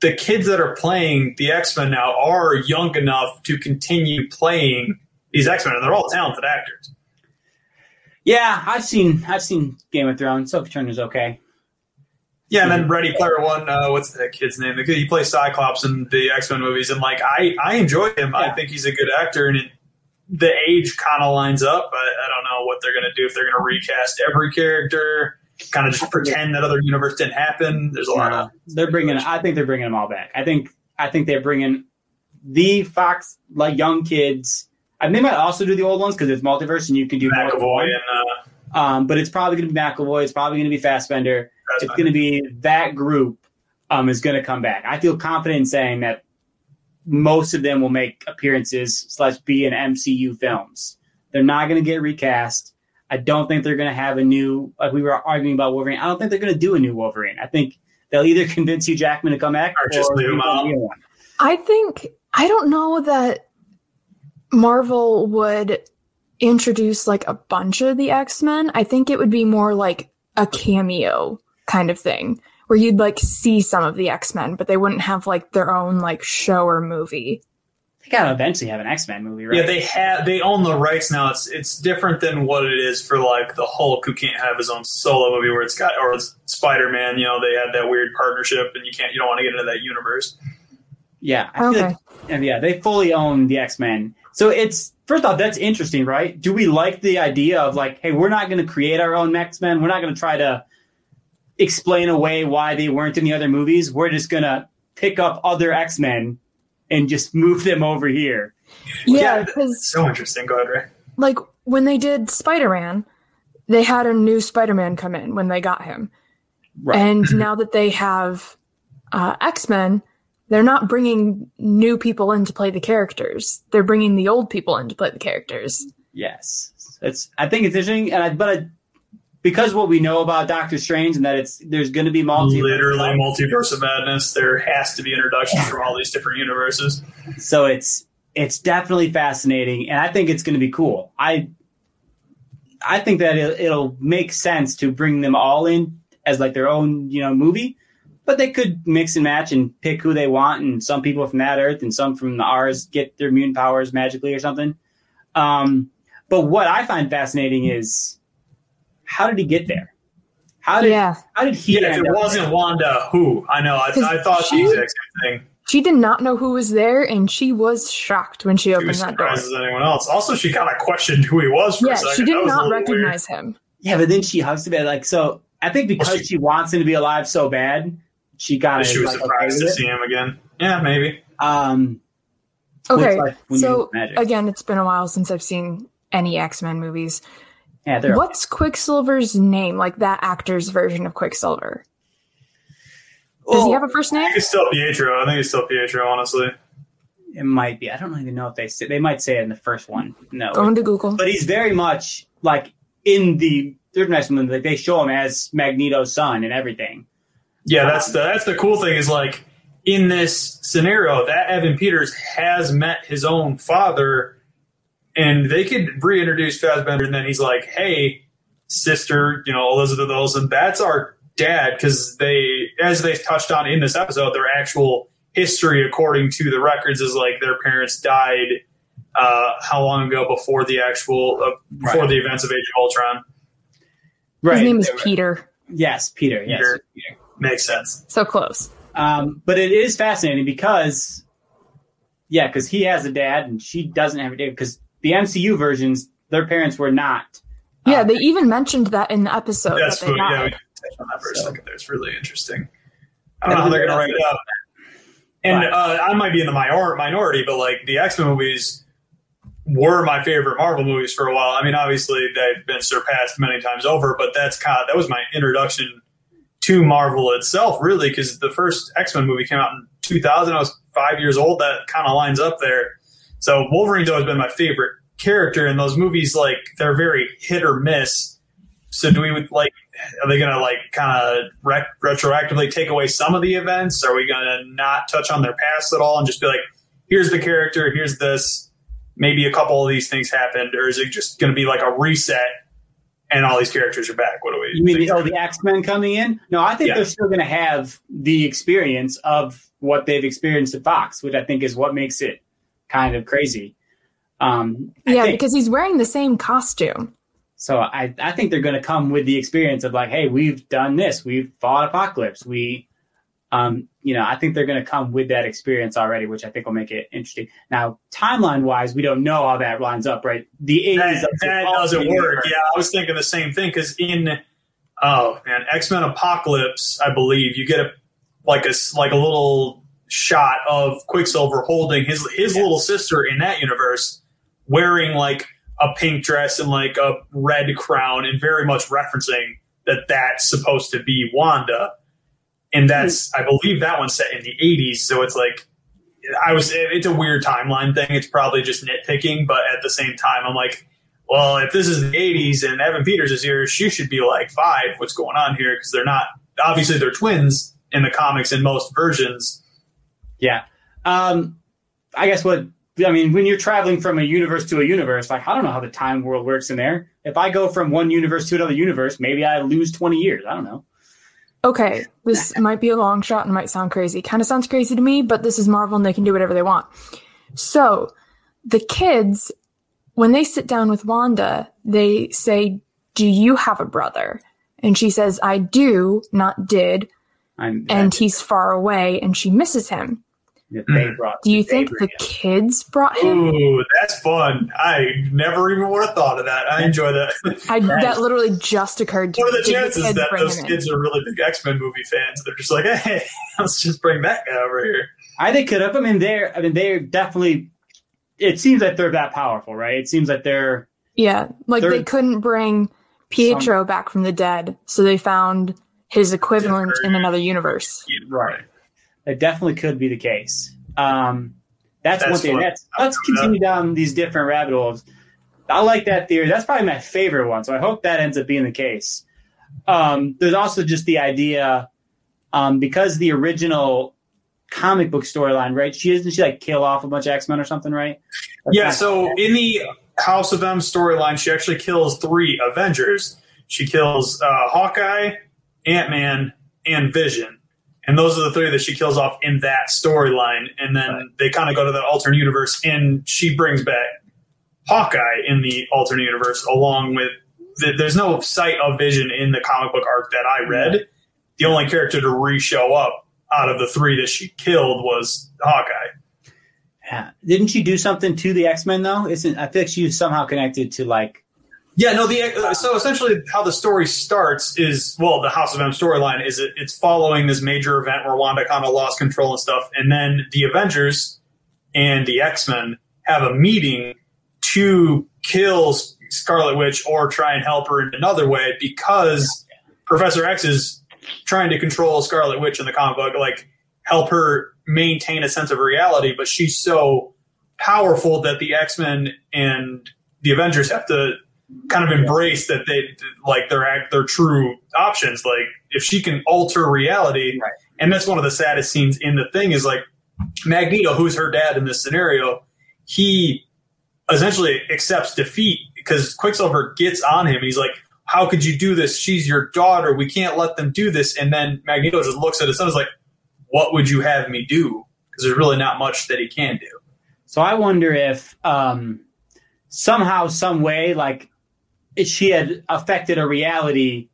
the kids that are playing the X Men now are young enough to continue playing these X Men, and they're all talented actors. Yeah, I've seen I've seen Game of Thrones. Sophie Turner's okay. Yeah, and then Ready Player One, uh, what's that kid's name? The kid he plays Cyclops in the X Men movies, and like I, I enjoy him. I think he's a good actor, and it, the age kind of lines up. I, I don't know what they're gonna do if they're gonna recast every character, kind of just pretend that other universe didn't happen. There's a lot of they're bringing. I think they're bringing them all back. I think. I think they're bringing the Fox like young kids. And they might also do the old ones because it's multiverse and you can do McAvoy and uh, Um, but it's probably going to be McAvoy. It's probably going to be Fassbender. It's going to be that group um, is going to come back. I feel confident in saying that most of them will make appearances slash be in MCU films. They're not going to get recast. I don't think they're going to have a new. Like we were arguing about Wolverine. I don't think they're going to do a new Wolverine. I think they'll either convince Hugh Jackman to come back Or just leave him we out. one. I think I don't know that Marvel would introduce like a bunch of the X-Men. I think it would be more like a cameo kind of thing where you'd like see some of the X-Men, but they wouldn't have like their own like show or movie. They got to eventually have an X Men movie, right? yeah, they have they own the rights now. It's it's different than what it is for like the Hulk, who can't have his own solo movie where it's got or Spider Man. You know, they had that weird partnership, and you can't you don't want to get into that universe. Yeah, I feel Okay. like, and yeah, they fully own the X Men. So it's first off, that's interesting, right? Do we like the idea of like, hey, we're not going to create our own X Men. We're not going to try to explain away why they weren't in the other movies. We're just going to pick up other X Men and just move them over here. Yeah, Yeah, because So interesting. Go ahead, Ray. like when they did Spider-Man, they had a new Spider-Man come in when they got him. Right. And now that they have uh, X Men, they're not bringing new people in to play the characters. They're bringing the old people in to play the characters. Yes, it's. I think it's interesting, and I, but I, because what we know about Doctor Strange and that it's there's going to be multi Literally multiverse of madness. There has to be introductions from all these different universes. so it's it's definitely fascinating, and I think it's going to be cool. I I think that it'll, it'll make sense to bring them all in as like their own you know movie, but they could mix and match and pick who they want, and some people from that Earth and some from the ours get their mutant powers magically or something. Um, but what I find fascinating is how did he get there? How did Yeah. how did he? Yeah, if it up wasn't Wanda, who? I know. I, 'Cause I thought she- the exact same thing. She did not know who was there, and she was shocked when she She opened was that door. surprised as anyone else. Also, she kind of questioned who he was for Yeah, a second. she did That was a not little weird. recognize him. Yeah, but then she hugs him. Like so, I think because Well, she, she- wants him to be alive so bad, she got. She was like, surprised okay to see him again. Yeah, maybe. Um, Okay, like so again, it's been a while since I've seen any X Men movies. Yeah, they're What's Quicksilver's name? Like that actor's version of Quicksilver? Does he Oh, have a first I name? think it's still Pietro. I think it's still Pietro, honestly. It might be. I don't even know if they say. They might say it in the first one. No, Going to Google. but he's very much like in the third next one. Like they show him as Magneto's son and everything. Yeah, that's the that's the cool thing is like in this scenario that Evan Peters has met his own father, and they could reintroduce Fassbender, and then he's like, "Hey, sister, you know Elizabeth Olsen, that's our dad," because they, as they touched on in this episode, their actual history, according to the records, is like their parents died. Uh, how long ago before the actual uh, before Right. the events of Age of Ultron? Right. His name is were- Peter. Yes, Peter. Yes. Peter. Peter. Makes sense. So close. Um, but it is fascinating because, yeah, because he has a dad and she doesn't have a dad. Because the MCU versions, their parents were not. Yeah, uh, they even mentioned that in the episode That's that they what, yeah, we died. touched on that for a So- second there. It's really interesting. I don't know how they're going to write it up. And uh, I might be in the minor- minority, but like the X Men movies were my favorite Marvel movies for a while. I mean, obviously they've been surpassed many times over, but that's kind of that was my introduction to Marvel itself, really, because the first X Men movie came out in 2000. I was five years old. That kind of lines up there. So Wolverine's always been my favorite character, and those movies like they're very hit or miss. So do we like? Are they going to like kind of retroactively take away some of the events? Are we going to not touch on their past at all and just be like, here's the character, here's this, maybe a couple of these things happened, or is it just going to be like a reset and all these characters are back? What do we? You mean think? the, oh, the X Men coming in? No, I think Yeah. they're still going to have the experience of what they've experienced at Fox, which I think is what makes it kind of crazy. Um, Yeah, think- because he's wearing the same costume. So I, I think they're going to come with the experience of like, hey, we've done this, we've fought Apocalypse, we, um, you know, I think they're going to come with that experience already, which I think will make it interesting. Now, timeline wise, we don't know how that lines up, right? The eighties that, that doesn't work. Yeah, I was thinking the same thing because in oh man, X Men Apocalypse, I believe you get a like a like a little shot of Quicksilver holding his his Yeah. little sister in that universe, wearing like a pink dress and like a red crown, and very much referencing that that's supposed to be Wanda. And that's, hmm. I believe that one's set in the 80s. So it's like, I was, it's a weird timeline thing. It's probably just nitpicking, but at the same time, I'm like, well, if this is the 80s and Evan Peters is here, she should be like five. What's going on here? Because they're not, obviously, they're twins in the comics in most versions. Yeah. Um, I guess what I mean when you're traveling from a universe to a universe, like I don't know how the time world works in there. If I go from one universe to another universe, maybe I lose twenty years. I don't know. Okay, this might be a long shot and might sound crazy. Kind of sounds crazy to me, but this is Marvel and they can do whatever they want. So, the kids, when they sit down with Wanda, they say, Do you have a brother? And she says, I do, not did. I'm, And he's far away and she misses him. That they mm-hmm. brought. Do you think bring the it. kids brought him? Ooh, that's fun. I never even would have thought of that. I enjoy that. I, that literally just occurred to What me. are the chances kids that those him in? kids are really big X Men movie fans? They're just like, hey, let's just bring that guy over here. I think could have. I mean, they're. I mean, they're definitely. It seems like they're that powerful, right? It seems like they're. Yeah, like They're- they couldn't bring Pietro back from the dead, so they found his equivalent in another universe. Right. That definitely could be the case. Um, that's, That's one thing. what- That's let's continue down these different rabbit holes. I like that theory. That's probably my favorite one. So I hope that ends up being the case. Um, there's also just the idea, um, because the original comic book storyline, right? She doesn't she like kill off a bunch of X Men or something, right? That's Yeah, so in the House of M storyline, she actually kills three Avengers. She kills uh, Hawkeye, Ant Man, and Vision. And those are the three that she kills off in that storyline. And then Right. they kind of go to the alternate universe, and she brings back Hawkeye in the alternate universe, along with. The, there's no sight of Vision in the comic book arc that I read. The only character to re show up out of the three that she killed was Hawkeye. Yeah. Didn't she do something to the X Men though? Isn't I think she was somehow connected to like Yeah, no. The uh, so essentially how the story starts is well, the House of M storyline is it, it's following this major event where Wanda kind of lost control and stuff, and then the Avengers and the X Men have a meeting to kill Scarlet Witch or try and help her in another way because Professor X is trying to control Scarlet Witch in the comic book, like help her maintain a sense of reality, but she's so powerful that the X Men and the Avengers have to kind of embrace that they like their act their true options. Like if she can alter reality, Right. and that's one of the saddest scenes in the thing is like Magneto, who's her dad in this scenario, he essentially accepts defeat because Quicksilver gets on him. He's like, "How could you do this? She's your daughter. We can't let them do this." And then Magneto just looks at his son, and is like, "What would you have me do?" Because there's really not much that he can do. So I wonder if um, somehow, some way, like she had affected a reality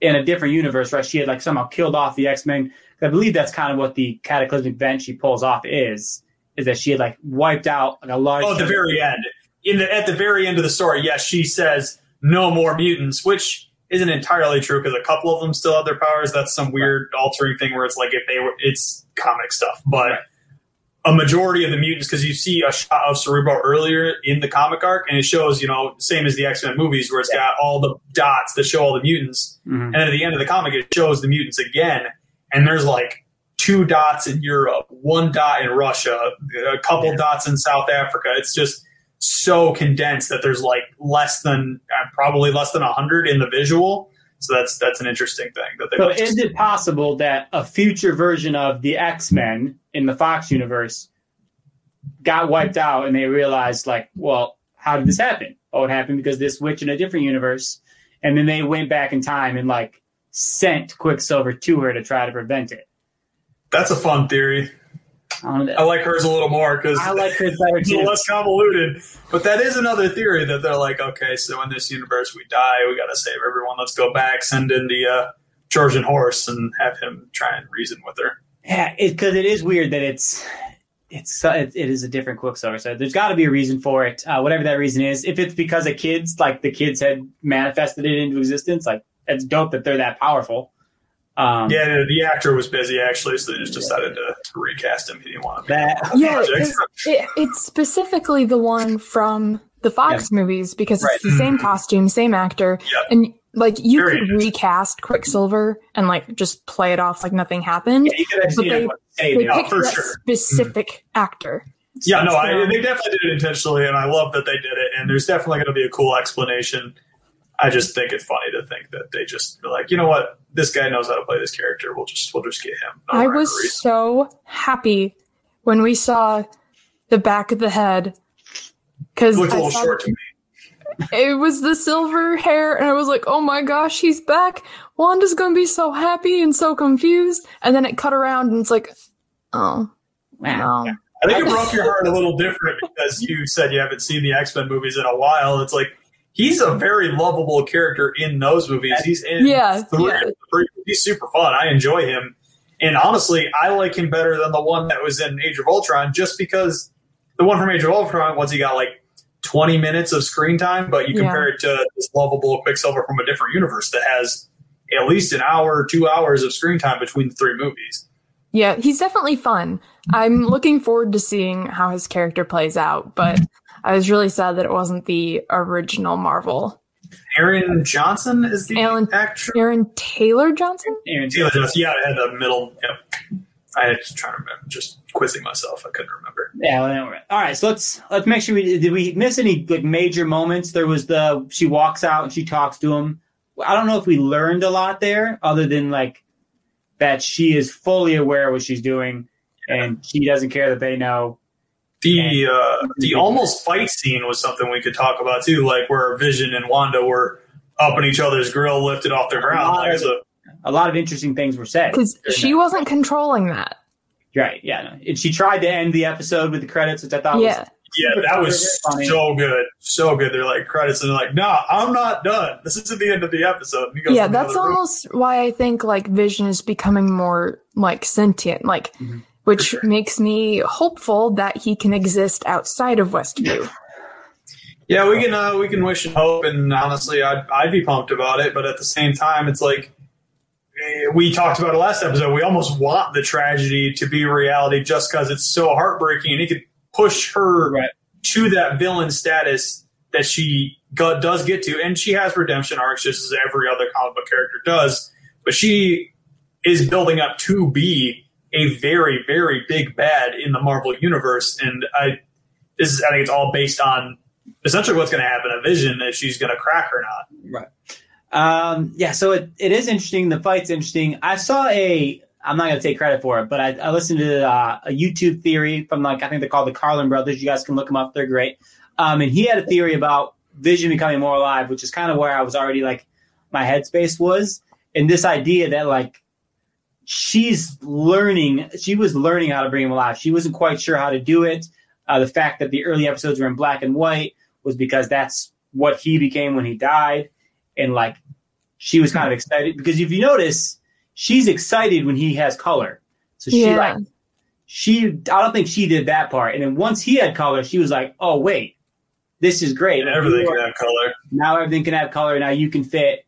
in a different universe, right? She had like somehow killed off the X Men. I believe that's kind of what the cataclysmic event she pulls off is, is that she had like wiped out like a large. Oh, at the very end. In the at the very end of the story, yes, she says no more mutants, which isn't entirely true because a couple of them still have their powers. That's some weird altering thing where it's like if they were, it's comic stuff, but. Right. A majority of the mutants, because you see a shot of Cerebro earlier in the comic arc, and it shows, you know, same as the X Men movies, where it's got all the dots that show all the mutants, Mhm. and at the end of the comic, it shows the mutants again, and there's like two dots in Europe, one dot in Russia, a couple dots in South Africa. It's just so condensed that there's like less than uh, probably less than hundred in the visual. So that's that's an interesting thing that they. So is it possible that a future version of the X Men in the Fox universe got wiped out and they realized, like, well, how did this happen? Oh, it happened because this witch in a different universe, and then they went back in time and like sent Quicksilver to her to try to prevent it. that's a fun theory. I, don't know. I like hers a little more because I like hers better it's a less convoluted. But that is another theory that they're like, okay, so in this universe we die, we got to save everyone. Let's go back, send in the uh, Trojan horse, and have him try and reason with her. Yeah, because it, is weird that it's it's it, it is a different Quicksilver. So there's got to be a reason for it, uh, whatever that reason is. If it's because of kids, like the kids had manifested it into existence, like it's dope that they're that powerful. Um, Yeah, the, the actor was busy actually, so they just decided to, to recast him. He didn't want to. that Yeah, it's, it, it's specifically the one from the Fox movies because Right. it's the same costume, same actor, Yep. and like you Very could recast Quicksilver and like just play it off like nothing happened. you could actually But they- you know, They that. picked for that sure. specific actor. Yeah, no, I, they definitely did it intentionally, and I love that they did it. And there's definitely going to be a cool explanation. I just think it's funny to think that they just be like, you know what, this guy knows how to play this character. We'll just we'll just get him. No I was reason. so happy when we saw the back of the head because It looked a little short to me. it was the silver hair, and I was like, "Oh my gosh, he's back!" Wanda's gonna be so happy and so confused, and then it cut around, and it's like, "Oh Wow. no." I think it broke your heart a little different because you said you haven't seen the X Men movies in a while. It's like he's a very lovable character in those movies. He's in Yeah, three yeah. He's super fun. I enjoy him, and honestly, I like him better than the one that was in Age of Ultron, just because the one from Age of Ultron, once he got like twenty minutes of screen time, but you Yeah. compare it to this lovable Quicksilver from a different universe that has at least an hour, two hours of screen time between the three movies. Yeah, he's definitely fun. I'm looking forward to seeing how his character plays out, but I was really sad that it wasn't the original Marvel. Aaron Johnson is the Alan- actor. Aaron Taylor Johnson? Aaron Taylor Johnson. Yeah, I had the middle. Yep. I was trying to remember, just quizzing myself. I couldn't remember. Yeah. Well, all right. So let's let's make sure we did we miss any like major moments. There was the she walks out and she talks to him. I don't know if we learned a lot there, other than like that she is fully aware of what she's doing and she doesn't care that they know. The uh, the almost fight scene was something we could talk about too, like where Vision and Wanda were up in each other's grill, lifted off the ground. Like, of, a, a lot of interesting things were said because she wasn't controlling that. Right? Yeah. No. And she tried to end the episode with the credits, which I thought yeah. was yeah, that was so good, so good. They're like credits, and they're like, "No, I'm not done. This isn't the end of the episode." yeah, that's almost room. why I think like Vision is becoming more like sentient, like, mm-hmm. Which makes me hopeful that he can exist outside of Westview. Yeah, we can uh, we can wish and hope, and honestly, I'd I'd be pumped about it. But at the same time, it's like eh, we talked about it last episode. We almost want the tragedy to be reality just because it's so heartbreaking, and it could push her right. to that villain status that she does get to, and she has redemption arcs just as every other comic book character does. But she is building up to be a very, very big bad in the Marvel universe, and I this is I think it's all based on essentially what's going to happen a Vision if she's going to crack or not. Right. Um, yeah. So it, it is interesting. The fight's interesting. I saw a I'm not going to take credit for it, but I, I listened to uh, a YouTube theory from like I think they're called the Carlin brothers. You guys can look them up; they're great. Um, and he had a theory about Vision becoming more alive, which is kind of where I was already like my headspace was, and this idea that like she's learning, she was learning how to bring him alive. She wasn't quite sure how to do it. Uh, the fact that the early episodes were in black and white was because that's what he became when he died, and like she was kind of excited because if you notice she's excited when he has color. So she yeah. like she I don't think she did that part. And then once he had color, she was like, "Oh wait, this is great. And everything can have color. Now everything can have color. Now you can fit."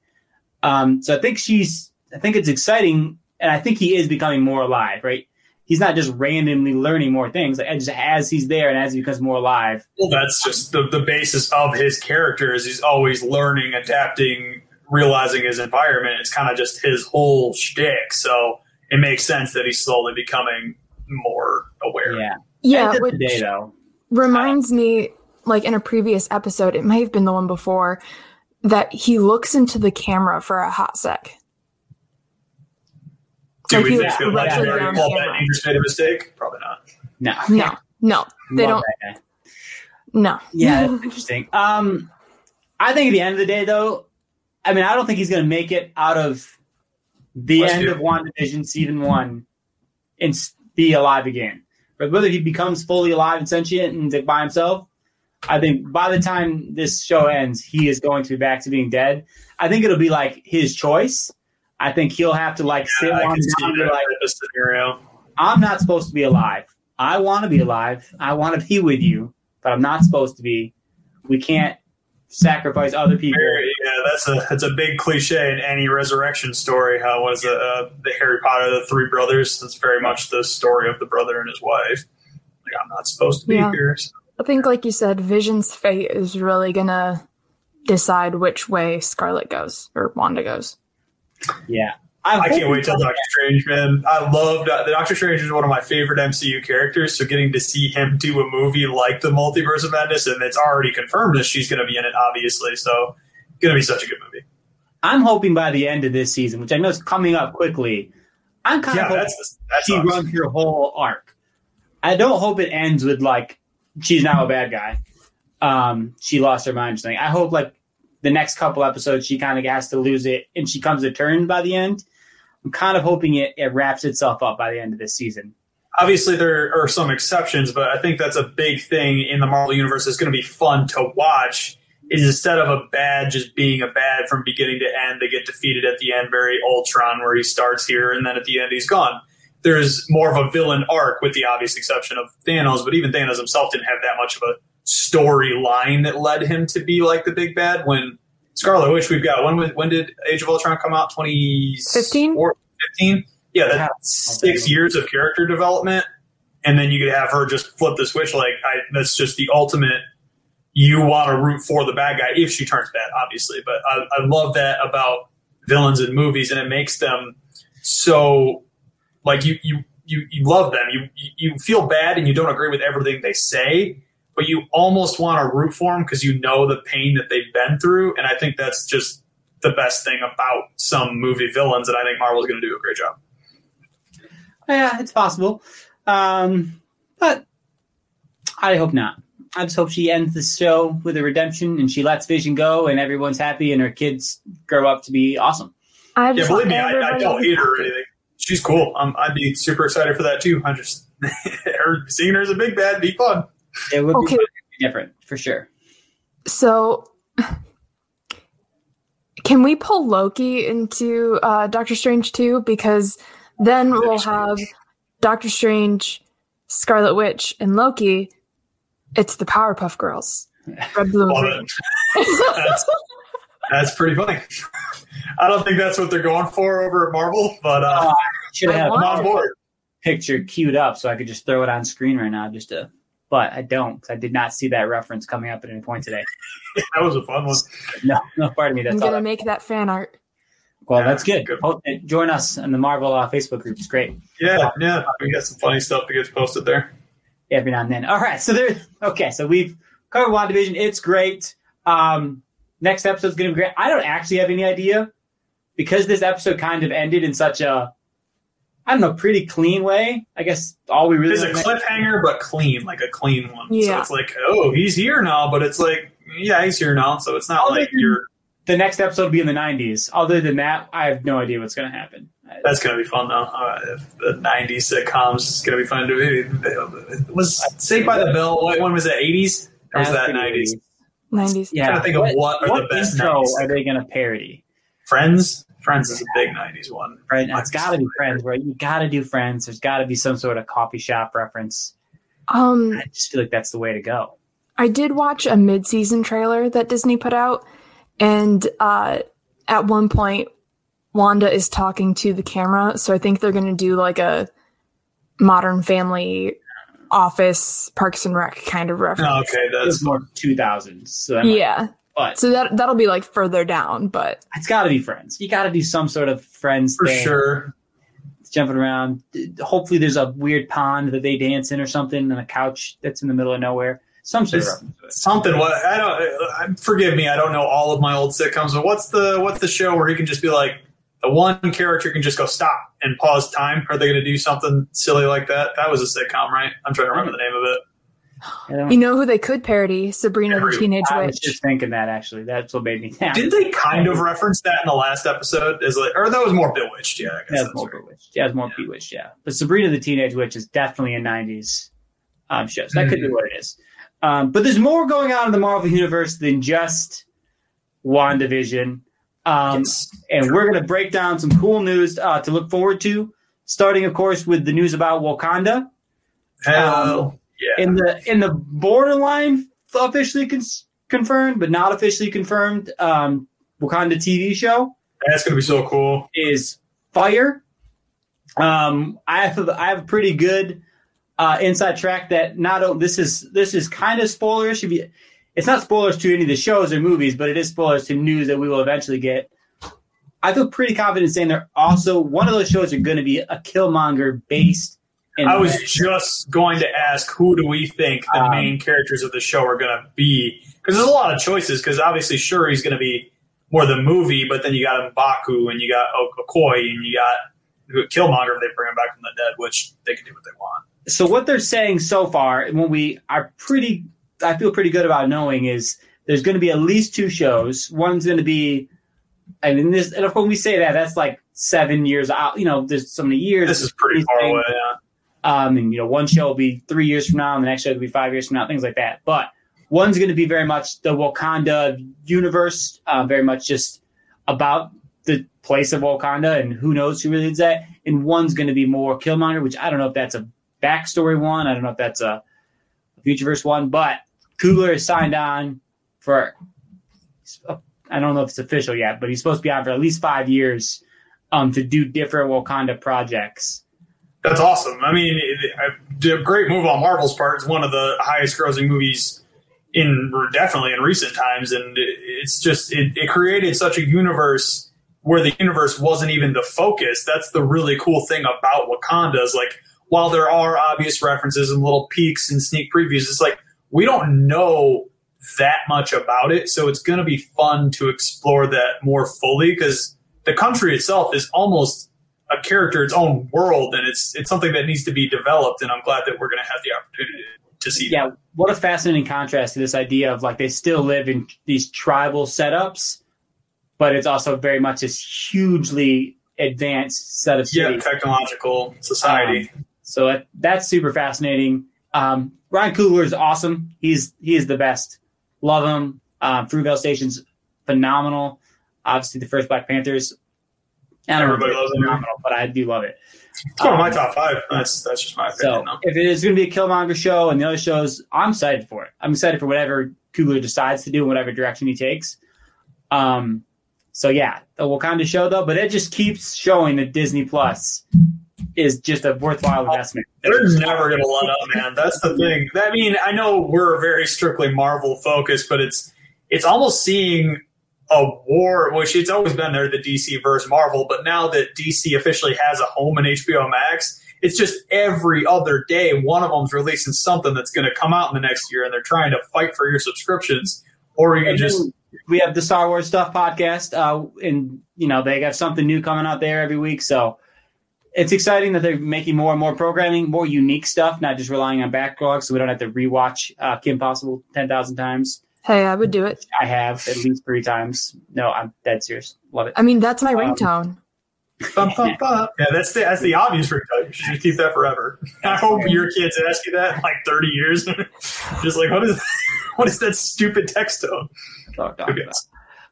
Um, so I think she's I think it's exciting, and I think he is becoming more alive. Right? He's not just randomly learning more things. Like just as he's there and as he becomes more alive. Well, that's just the the basis of his character is he's always learning, adapting, realizing his environment. It's kind of just his whole shtick. So it makes sense that he's slowly becoming more aware. Yeah. Yeah. Which day, though, reminds me, like in a previous episode, it may have been the one before, that he looks into the camera for a hot sec. Do like we think that Legendary Paul that Idris made a mistake? Probably not. No. No. No. They Love don't. No. Yeah, that's interesting. Um, I think at the end of the day, though, I mean, I don't think he's going to make it out of the Let's end of WandaVision season one and be alive again. But whether he becomes fully alive and sentient and by himself, I think by the time this show ends, he is going to be back to being dead. I think it'll be like his choice. I think he'll have to like yeah, sit on down and like scenario. I'm not supposed to be alive. I want to be alive. I want to be with you, but I'm not supposed to be. We can't sacrifice other people. Yeah, that's a that's a big cliche in any resurrection story. How was it, uh, the Harry Potter, the three brothers? That's very much the story of the brother and his wife. Like I'm not supposed to be yeah. here. So. I think, like you said, Vision's fate is really gonna decide which way Scarlet goes or Wanda goes. Yeah, I, can't wait till Doctor Strange, man. I love the Doctor Strange is one of my favorite MCU characters. So getting to see him do a movie like the Multiverse of Madness, and it's already confirmed that she's going to be in it, obviously. So going to be such a good movie. I'm hoping by the end of this season, which I know is coming up quickly, I'm kind yeah, of hoping that's, that's she awesome. runs her whole arc. I don't hope it ends with like she's now a bad guy. Um, she lost her mind or something. I hope like the next couple episodes she kind of has to lose it and she comes to turn by the end. I'm kind of hoping it, it wraps itself up by the end of this season. Obviously, there are some exceptions, but I think that's a big thing in the Marvel universe. It's going to be fun to watch. Is instead of a bad just being a bad from beginning to end, they get defeated at the end, very Ultron, where he starts here and then at the end he's gone. There's more of a villain arc, with the obvious exception of Thanos, but even Thanos himself didn't have that much of a storyline that led him to be like the big bad. When Scarlet Witch, we've got when when did Age of Ultron come out? 2015? 15? Yeah, that's six years of character development, and then you could have her just flip the switch. Like I, that's just the ultimate. You want to root for the bad guy if she turns bad, obviously. But I, I love that about villains in movies, and it makes them so like you you you you love them. You you feel bad and you don't agree with everything they say, but you almost want to root for them because you know the pain that they've been through. And I think that's just the best thing about some movie villains, and I think Marvel's going to do a great job. Yeah, it's possible, um, but I hope not. I just hope she ends the show with a redemption and she lets Vision go, and everyone's happy, and her kids grow up to be awesome. I Yeah, just believe me, I, I don't to be hate her or anything. She's cool. Um, I'd be super excited for that too. I just her seeing her as a big bad would be fun. It would Okay. be different for sure. So, can we pull Loki into uh, Doctor Strange too? Because then we'll have Doctor Strange, Scarlet Witch, and Loki. It's the Powerpuff Girls. Red, blue, and green. That's, that's pretty funny. I don't think that's what they're going for over at Marvel, but uh, Should have had I a I'm want- on board. picture queued up so I could just throw it on screen right now, just to. But I don't. 'cause I did not see that reference coming up at any point today. That was a fun one. No, no part of me. I'm gonna that- make that fan art. well, Yeah, that's good. good. Hope, join us in the Marvel uh, Facebook group. It's great. Yeah, yeah. We got some funny stuff that gets posted there. every now and then. All right, so there. Okay, so we've covered WandaVision. It's great. Um, next episode's going to be great. I don't actually have any idea because this episode kind of ended in such a, I don't know, pretty clean way. I guess all we really It's a cliffhanger, but clean, like a clean one. So Yeah. it's like, oh, he's here now, but it's like, yeah, he's here now. So it's not Other like you're. the next episode will be in the '90s. Other than that, I have no idea what's going to happen. That's gonna be fun though. Uh, if the '90s sitcoms is gonna be fun to do. Was Saved by the Bell? What one was it? '80s or was that '90s? 90s. Yeah. I'm Trying to think of what are the best intro 90s are they going to parody? Friends. Friends is a big '90s one. Right, it's got to be Friends, right? You got to do Friends. There's got to be some sort of coffee shop reference. Um, I just feel like that's the way to go. I did watch a mid-season trailer that Disney put out, and uh, at one point, Wanda is talking to the camera. So I think they're going to do like a Modern Family, Office, Parks and Rec kind of reference. Oh, okay, It's that's more 2000s. So that yeah, but so that that'll be like further down, but it's got to be Friends. You got to do some sort of Friends for thing. sure. Jumping around. Hopefully, there's a weird pond that they dance in or something, and a couch that's in the middle of nowhere. Some sort of It's- reference to it. Something. What I don't. uh, Forgive me. I don't know all of my old sitcoms. But what's the what's the show where he can just be like the one character can just go stop and pause time? Are they going to do something silly like that? That was a sitcom, right? I'm trying to remember the name of it. I don't- you know who they could parody? Sabrina the Every- Teenage I was Witch. just thinking that actually. That's what made me. Did they kind of reference that in the last episode? Is like, or that was more Bewitched? Yeah, I guess Yeah, that's more right. Bewitched. Yeah, it's more Yeah. Bewitched. Yeah, but Sabrina the Teenage Witch is definitely a '90s um, show. So that could be Mhm. what it is. Um, but there's more going on in the Marvel universe than just WandaVision. Um, Yes. and we're going to break down some cool news uh, to look forward to. Starting, of course, with the news about Wakanda Hell, yeah. in the in the borderline officially con- confirmed, but not officially confirmed. Um, Wakanda TV show That's going to be so cool. is Fire. Um, I have I have a pretty good uh, inside track that not this is this is kind of spoilerish. If you, it's not spoilers to any of the shows or movies, but it is spoilers to news that we will eventually get. I feel pretty confident saying they're also one of those shows are going to be a Killmonger based. In I was just going to ask who do we think the Um, main characters of the show are going to be? Because there's a lot of choices. Because obviously, Shuri's going to be more the movie, but then you got Mbaku and you got Okoye and you got Killmonger if they bring him back from the dead, which they can do what they want. so what they're saying so far, and what we are pretty, I feel pretty good about knowing is there's going to be at least two shows. One's going to be, I mean, this, and when we say that, that's like seven years out. You know, there's so many years. This is pretty far away. Yeah. Um, and you know, one show will be three years from now, and the next show will be five years from now, things like that. But one's going to be very much the Wakanda universe, uh, very much just about the place of Wakanda and who knows who really is that. And one's going to be more Killmonger, which I don't know if that's a backstory one. I don't know if that's a, a Futureverse one, but Coogler is signed on for. I don't know if it's official yet, but he's supposed to be on for at least five years um, to do different Wakanda projects. That's awesome. I mean, it, it, a great move on Marvel's part. It's one of the highest grossing movies in definitely in recent times, and it, it's just it, it created such a universe where the universe wasn't even the focus. That's the really cool thing about Wakanda is like while there are obvious references and little peeks and sneak previews, it's like we don't know that much about it. So it's going to be fun to explore that more fully because the country itself is almost a character, its own world, and it's it's something that needs to be developed. And I'm glad that we're going to have the opportunity to see. Yeah, that. what a fascinating contrast to this idea of like they still live in these tribal setups, but it's also very much this hugely advanced set of yeah technological society. Um, so that, that's super fascinating. Um, Ryan Coogler is awesome. He's he is the best. Love him. Um, Fruitvale Station's phenomenal. Obviously, the first Black Panthers. I don't Everybody loves him. phenomenal, but I do love it. it's one of my Um, top five. That's that's just my opinion. So though. if it is going to be a Killmonger show and the other shows, I'm excited for it. I'm excited for whatever Coogler decides to do, in whatever direction he takes. Um, so yeah, the Wakanda show though, but it just keeps showing that Disney Plus is just a worthwhile investment. They're never going to let up, man. That's the thing. I mean, I know we're very strictly Marvel focused, but it's it's almost seeing a war, which it's always been there, the DC versus Marvel, but now that DC officially has a home in HBO Max, it's just every other day one of them's releasing something that's going to come out in the next year, and they're trying to fight for your subscriptions, or you can just. We have the Star Wars stuff podcast, uh, and you know they got something new coming out there every week. So it's exciting that they're making more and more programming, more unique stuff, not just relying on backlog, so we don't have to rewatch uh, Kim Possible ten thousand times. Hey, I would do it. I have at least three times. No, I'm dead serious. Love it. I mean, that's my Um, ringtone. Bum, bum, bum. Yeah, that's the that's the obvious ringtone. You should just keep that forever. I hope your kids ask you that in like thirty years. just like what is what is that stupid text tone? Talk- talk Okay.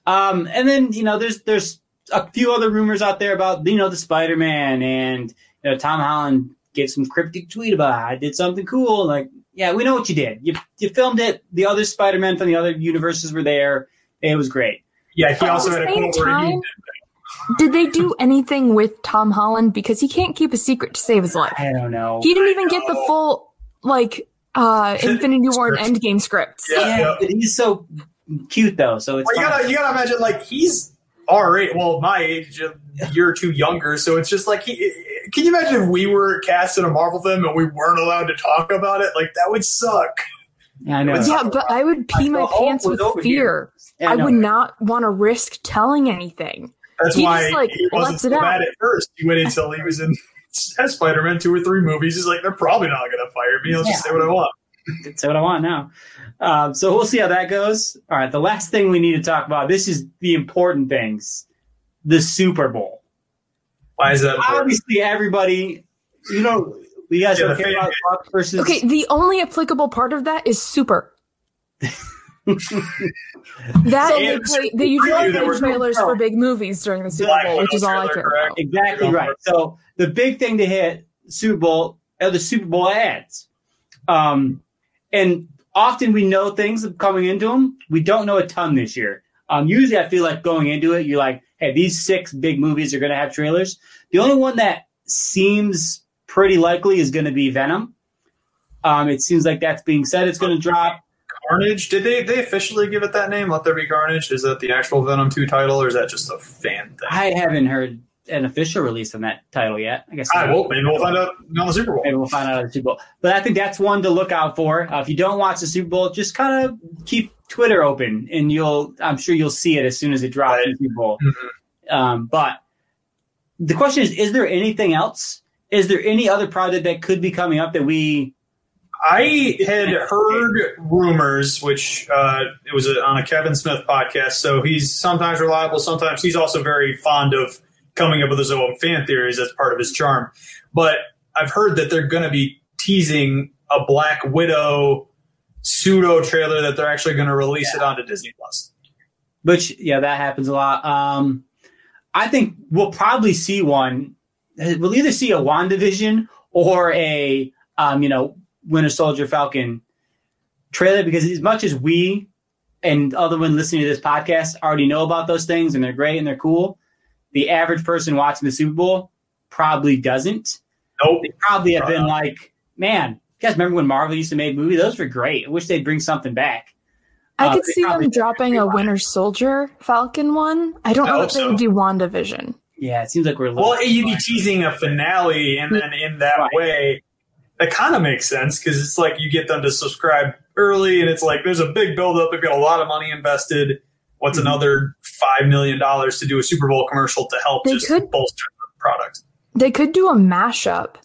Um, and then you know, there's there's a few other rumors out there about you know the Spider Man and you know Tom Holland gave some cryptic tweet about I did something cool. Like, yeah, we know what you did. You you filmed it. The other Spider Man from the other universes were there. It was great. Yeah, he But also had a same quote where he time- Did they do anything with Tom Holland because he can't keep a secret to save his life? I don't know. He didn't even get the full like uh Infinity War and Endgame scripts. Yeah. yeah, but he's so cute though. So it's Well, you gotta you gotta imagine like he's our age, well my age, a year or two younger. So it's just like he. Can you imagine if we were cast in a Marvel film and we weren't allowed to talk about it? Like that would suck. Yeah, I know. It's- Yeah, but I would pee my The pants with fear. Yeah, I know. would not want to risk telling anything. That's He why just, like, he wasn't lets so it out. bad at first. He waited until he was in Spider Man two or three movies. He's like, they're probably not going to fire me. I'll just say what I want. That's what I want now. Um, so we'll see how that goes. All right, the last thing we need to talk about. This is the important things. The Super Bowl. Why is that? important? Obviously, everybody, you know, you guys Yeah, don't the care about Bucs versus. Okay, the only applicable part of that is super. that So- they, play, they usually that play trailers for big movies during the Super Bowl, which is all I care correct? about. Exactly right. So the big thing to hit Super Bowl are the Super Bowl ads. Um, and often we know things coming into them. We don't know a ton this year. Um, usually I feel like going into it, you're like, hey, these six big movies are going to have trailers. The only one that seems pretty likely is going to be Venom. Um, it seems like that's being said. It's going to drop. Carnage. Did they they officially give it that name? Let there be Carnage. Is that the actual Venom two title, or is that just a fan thing? I haven't heard an official release on that title yet. I guess I will. Maybe we'll find out on the Super Bowl. Maybe we'll find out at the Super Bowl. But I think that's one to look out for. Uh, if you don't watch the Super Bowl, just kind of keep Twitter open, and you'll. I'm sure you'll see it as soon as it drops Super Bowl. Mhm. Um, but the question is: Is there anything else? Is there any other project that could be coming up that we? I had heard rumors, which uh, it was a, on a Kevin Smith podcast. So he's sometimes reliable, sometimes he's also very fond of coming up with his own fan theories as part of his charm. But I've heard that they're going to be teasing a Black Widow pseudo trailer that they're actually going to release it onto Disney Plus. Which yeah, that happens a lot. Um, I think we'll probably see one. We'll either see a WandaVision or a um, you know Winter Soldier Falcon trailer because as much as we and other one listening to this podcast already know about those things and they're great and they're cool, the average person watching the Super Bowl probably doesn't. Nope. They probably have been Uh, like, man, guys remember when Marvel used to make movies? Those were great. I wish they'd bring something back. I Uh, could see them dropping a Winter Soldier Falcon one. I don't I know hope if they so. would do WandaVision. Yeah, it seems like we're Well, you'd be teasing a finale, and then in that Right. way, that kind of makes sense because it's like you get them to subscribe early, and it's like there's a big buildup. They've got a lot of money invested. What's Mm-hmm. another five million dollars to do a Super Bowl commercial to help They just could- bolster the product? They could do a mashup That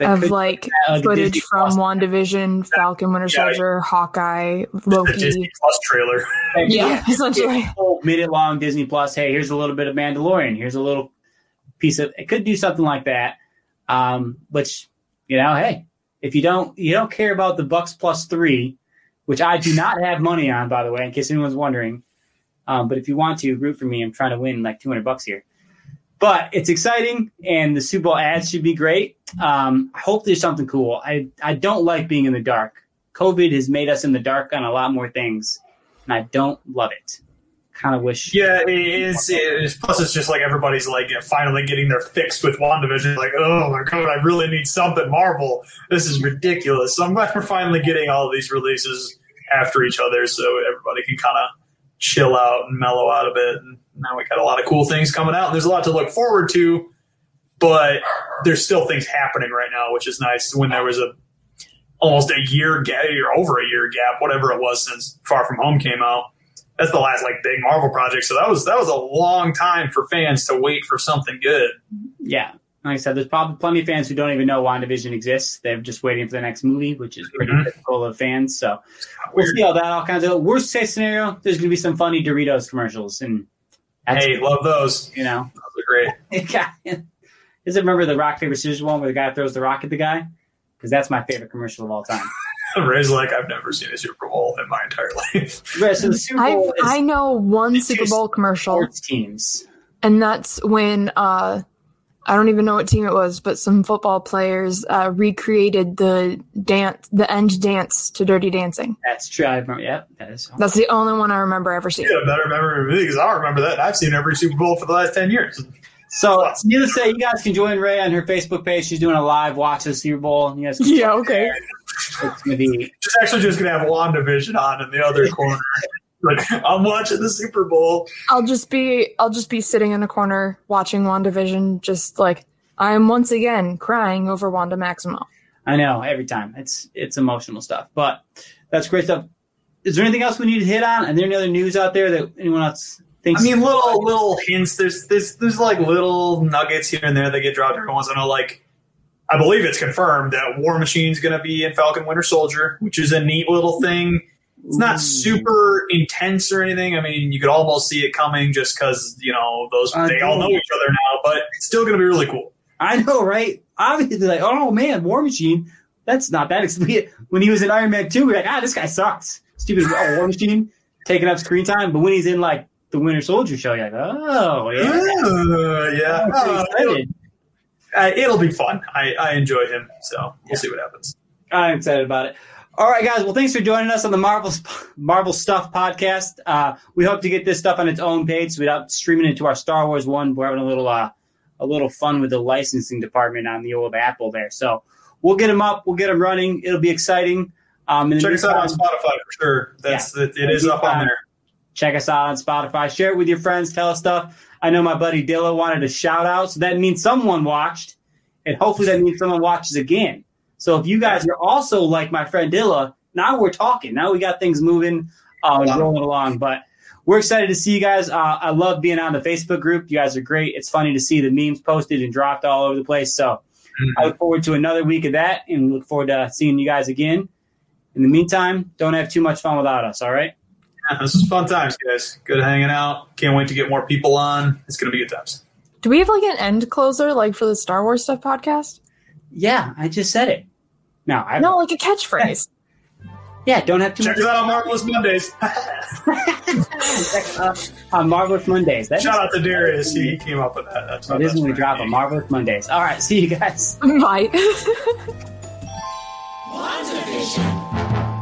of like like footage from Plus. WandaVision, Falcon, Winter Yeah. Soldier, Hawkeye, The Loki. Disney Plus trailer. Yeah, essentially. minute long Disney Plus. Hey, here's a little bit of Mandalorian. Here's a little piece of. It could do something like that. Um, which you know, hey, if you don't you don't care about the Bucs plus three, which I do not have money on, by the way, in case anyone's wondering. Um, but if you want to root for me, I'm trying to win like 200 bucks here. But it's exciting, and the Super Bowl ads should be great. Um, I hope there's something cool. I I don't like being in the dark. COVID has made us in the dark on a lot more things, and I don't love it. Kind of wish. Yeah, it is. It is. Plus, it's just like everybody's like finally getting their fix with WandaVision. Like, oh my god, I really need something Marvel. This is ridiculous. So I'm glad we're finally getting all these releases after each other, so everybody can kind of chill out and mellow out a bit. And now we got a lot of cool things coming out. And there's a lot to look forward to, but there's still things happening right now, which is nice. When there was a almost a year gap, or over a year gap, whatever it was since Far From Home came out that's the last like big Marvel project. So that was that was a long time for fans to wait for something good. Yeah. Like I said, there's probably plenty of fans who don't even know WandaVision exists. They're just waiting for the next movie, which is pretty Mhm. typical of fans. So we'll see how that all kinds of worst case scenario. There's going to be some funny Doritos commercials, and Hey, love those. you know, Those are great. does it remember the rock paper scissors one where the guy throws the rock at the guy? Because that's my favorite commercial of all time. Ray's like, I've never seen a Super Bowl in my entire life. Right, so the Super I Bowl is I know one Super Bowl commercial, sports teams. and that's when uh, I don't even know what team it was, but some football players uh, recreated the dance, the end dance to Dirty Dancing. That's true. I remember. Yep, that is. That's the only one I remember ever seeing. you got a better memory than me because I don't remember that. I've seen every Super Bowl for the last ten years. So, needless to say, you guys can join Ray on her Facebook page. She's doing a live watch of the Super Bowl. You guys can Yeah, okay. It's going to be She's actually just gonna have WandaVision on in the other corner. Like, I'm watching the Super Bowl. I'll just be I'll just be sitting in a corner watching WandaVision, just like I'm once again crying over Wanda Maximoff. I know every time it's it's emotional stuff, but that's great stuff. Is there anything else we need to hit on? Are there any other news out there that anyone else thinks? I mean, little little hints. There's there's there's like little nuggets here and there that get dropped every once in a while. Like, I believe it's confirmed that War Machine's going to be in Falcon Winter Soldier, which is a neat little thing. It's not super intense or anything. I mean, you could almost see it coming just because you know those I they all know each other now. But it's still going to be really cool. I know, right? Obviously, like, oh man, War Machine. That's not that. When he was in Iron Man two, we're like, ah, this guy sucks. Stupid oh, War Machine taking up screen time. But when he's in like the Winter Soldier show, you're like, oh yeah, Uh, yeah, Uh, it'll, uh, it'll be fun. I, I enjoy him, so we'll see what happens. I'm excited about it. All right, guys. Well, thanks for joining us on the Marvel Marvel Stuff podcast. Uh, we hope to get this stuff on its own page so without streaming it to our Star Wars one. We're having a little uh, a little fun with the licensing department on the old Apple there. So we'll get them up. We'll get them running. It'll be exciting. Um, Check us out on Spotify for sure. That's it, it is up on there. Check us out on Spotify. Share it with your friends. Tell us stuff. I know my buddy Dilla wanted a shout out, so that means someone watched, and hopefully that means someone watches again. So if you guys are also like my friend Dilla, now we're talking. Now we got things moving, uh, rolling along. But we're excited to see you guys. Uh, I love being on the Facebook group. You guys are great. It's funny to see the memes posted and dropped all over the place. So I look forward to another week of that, and look forward to seeing you guys again. In the meantime, don't have too much fun without us. All right. Yeah, this is fun times, guys. Good hanging out. Can't wait to get more people on. It's going to be good times. Do we have like an end closer like for the Star Wars stuff podcast? Yeah, I just said it. No, I No, like a catchphrase. yeah, don't have to Check much us out on Marvelous Mondays. on Marvelous Mondays. That Shout out to Darius. He, he came up with that. That's that is when we drop on Marvelous Mondays. All right, see you guys. Bye. WandaVision.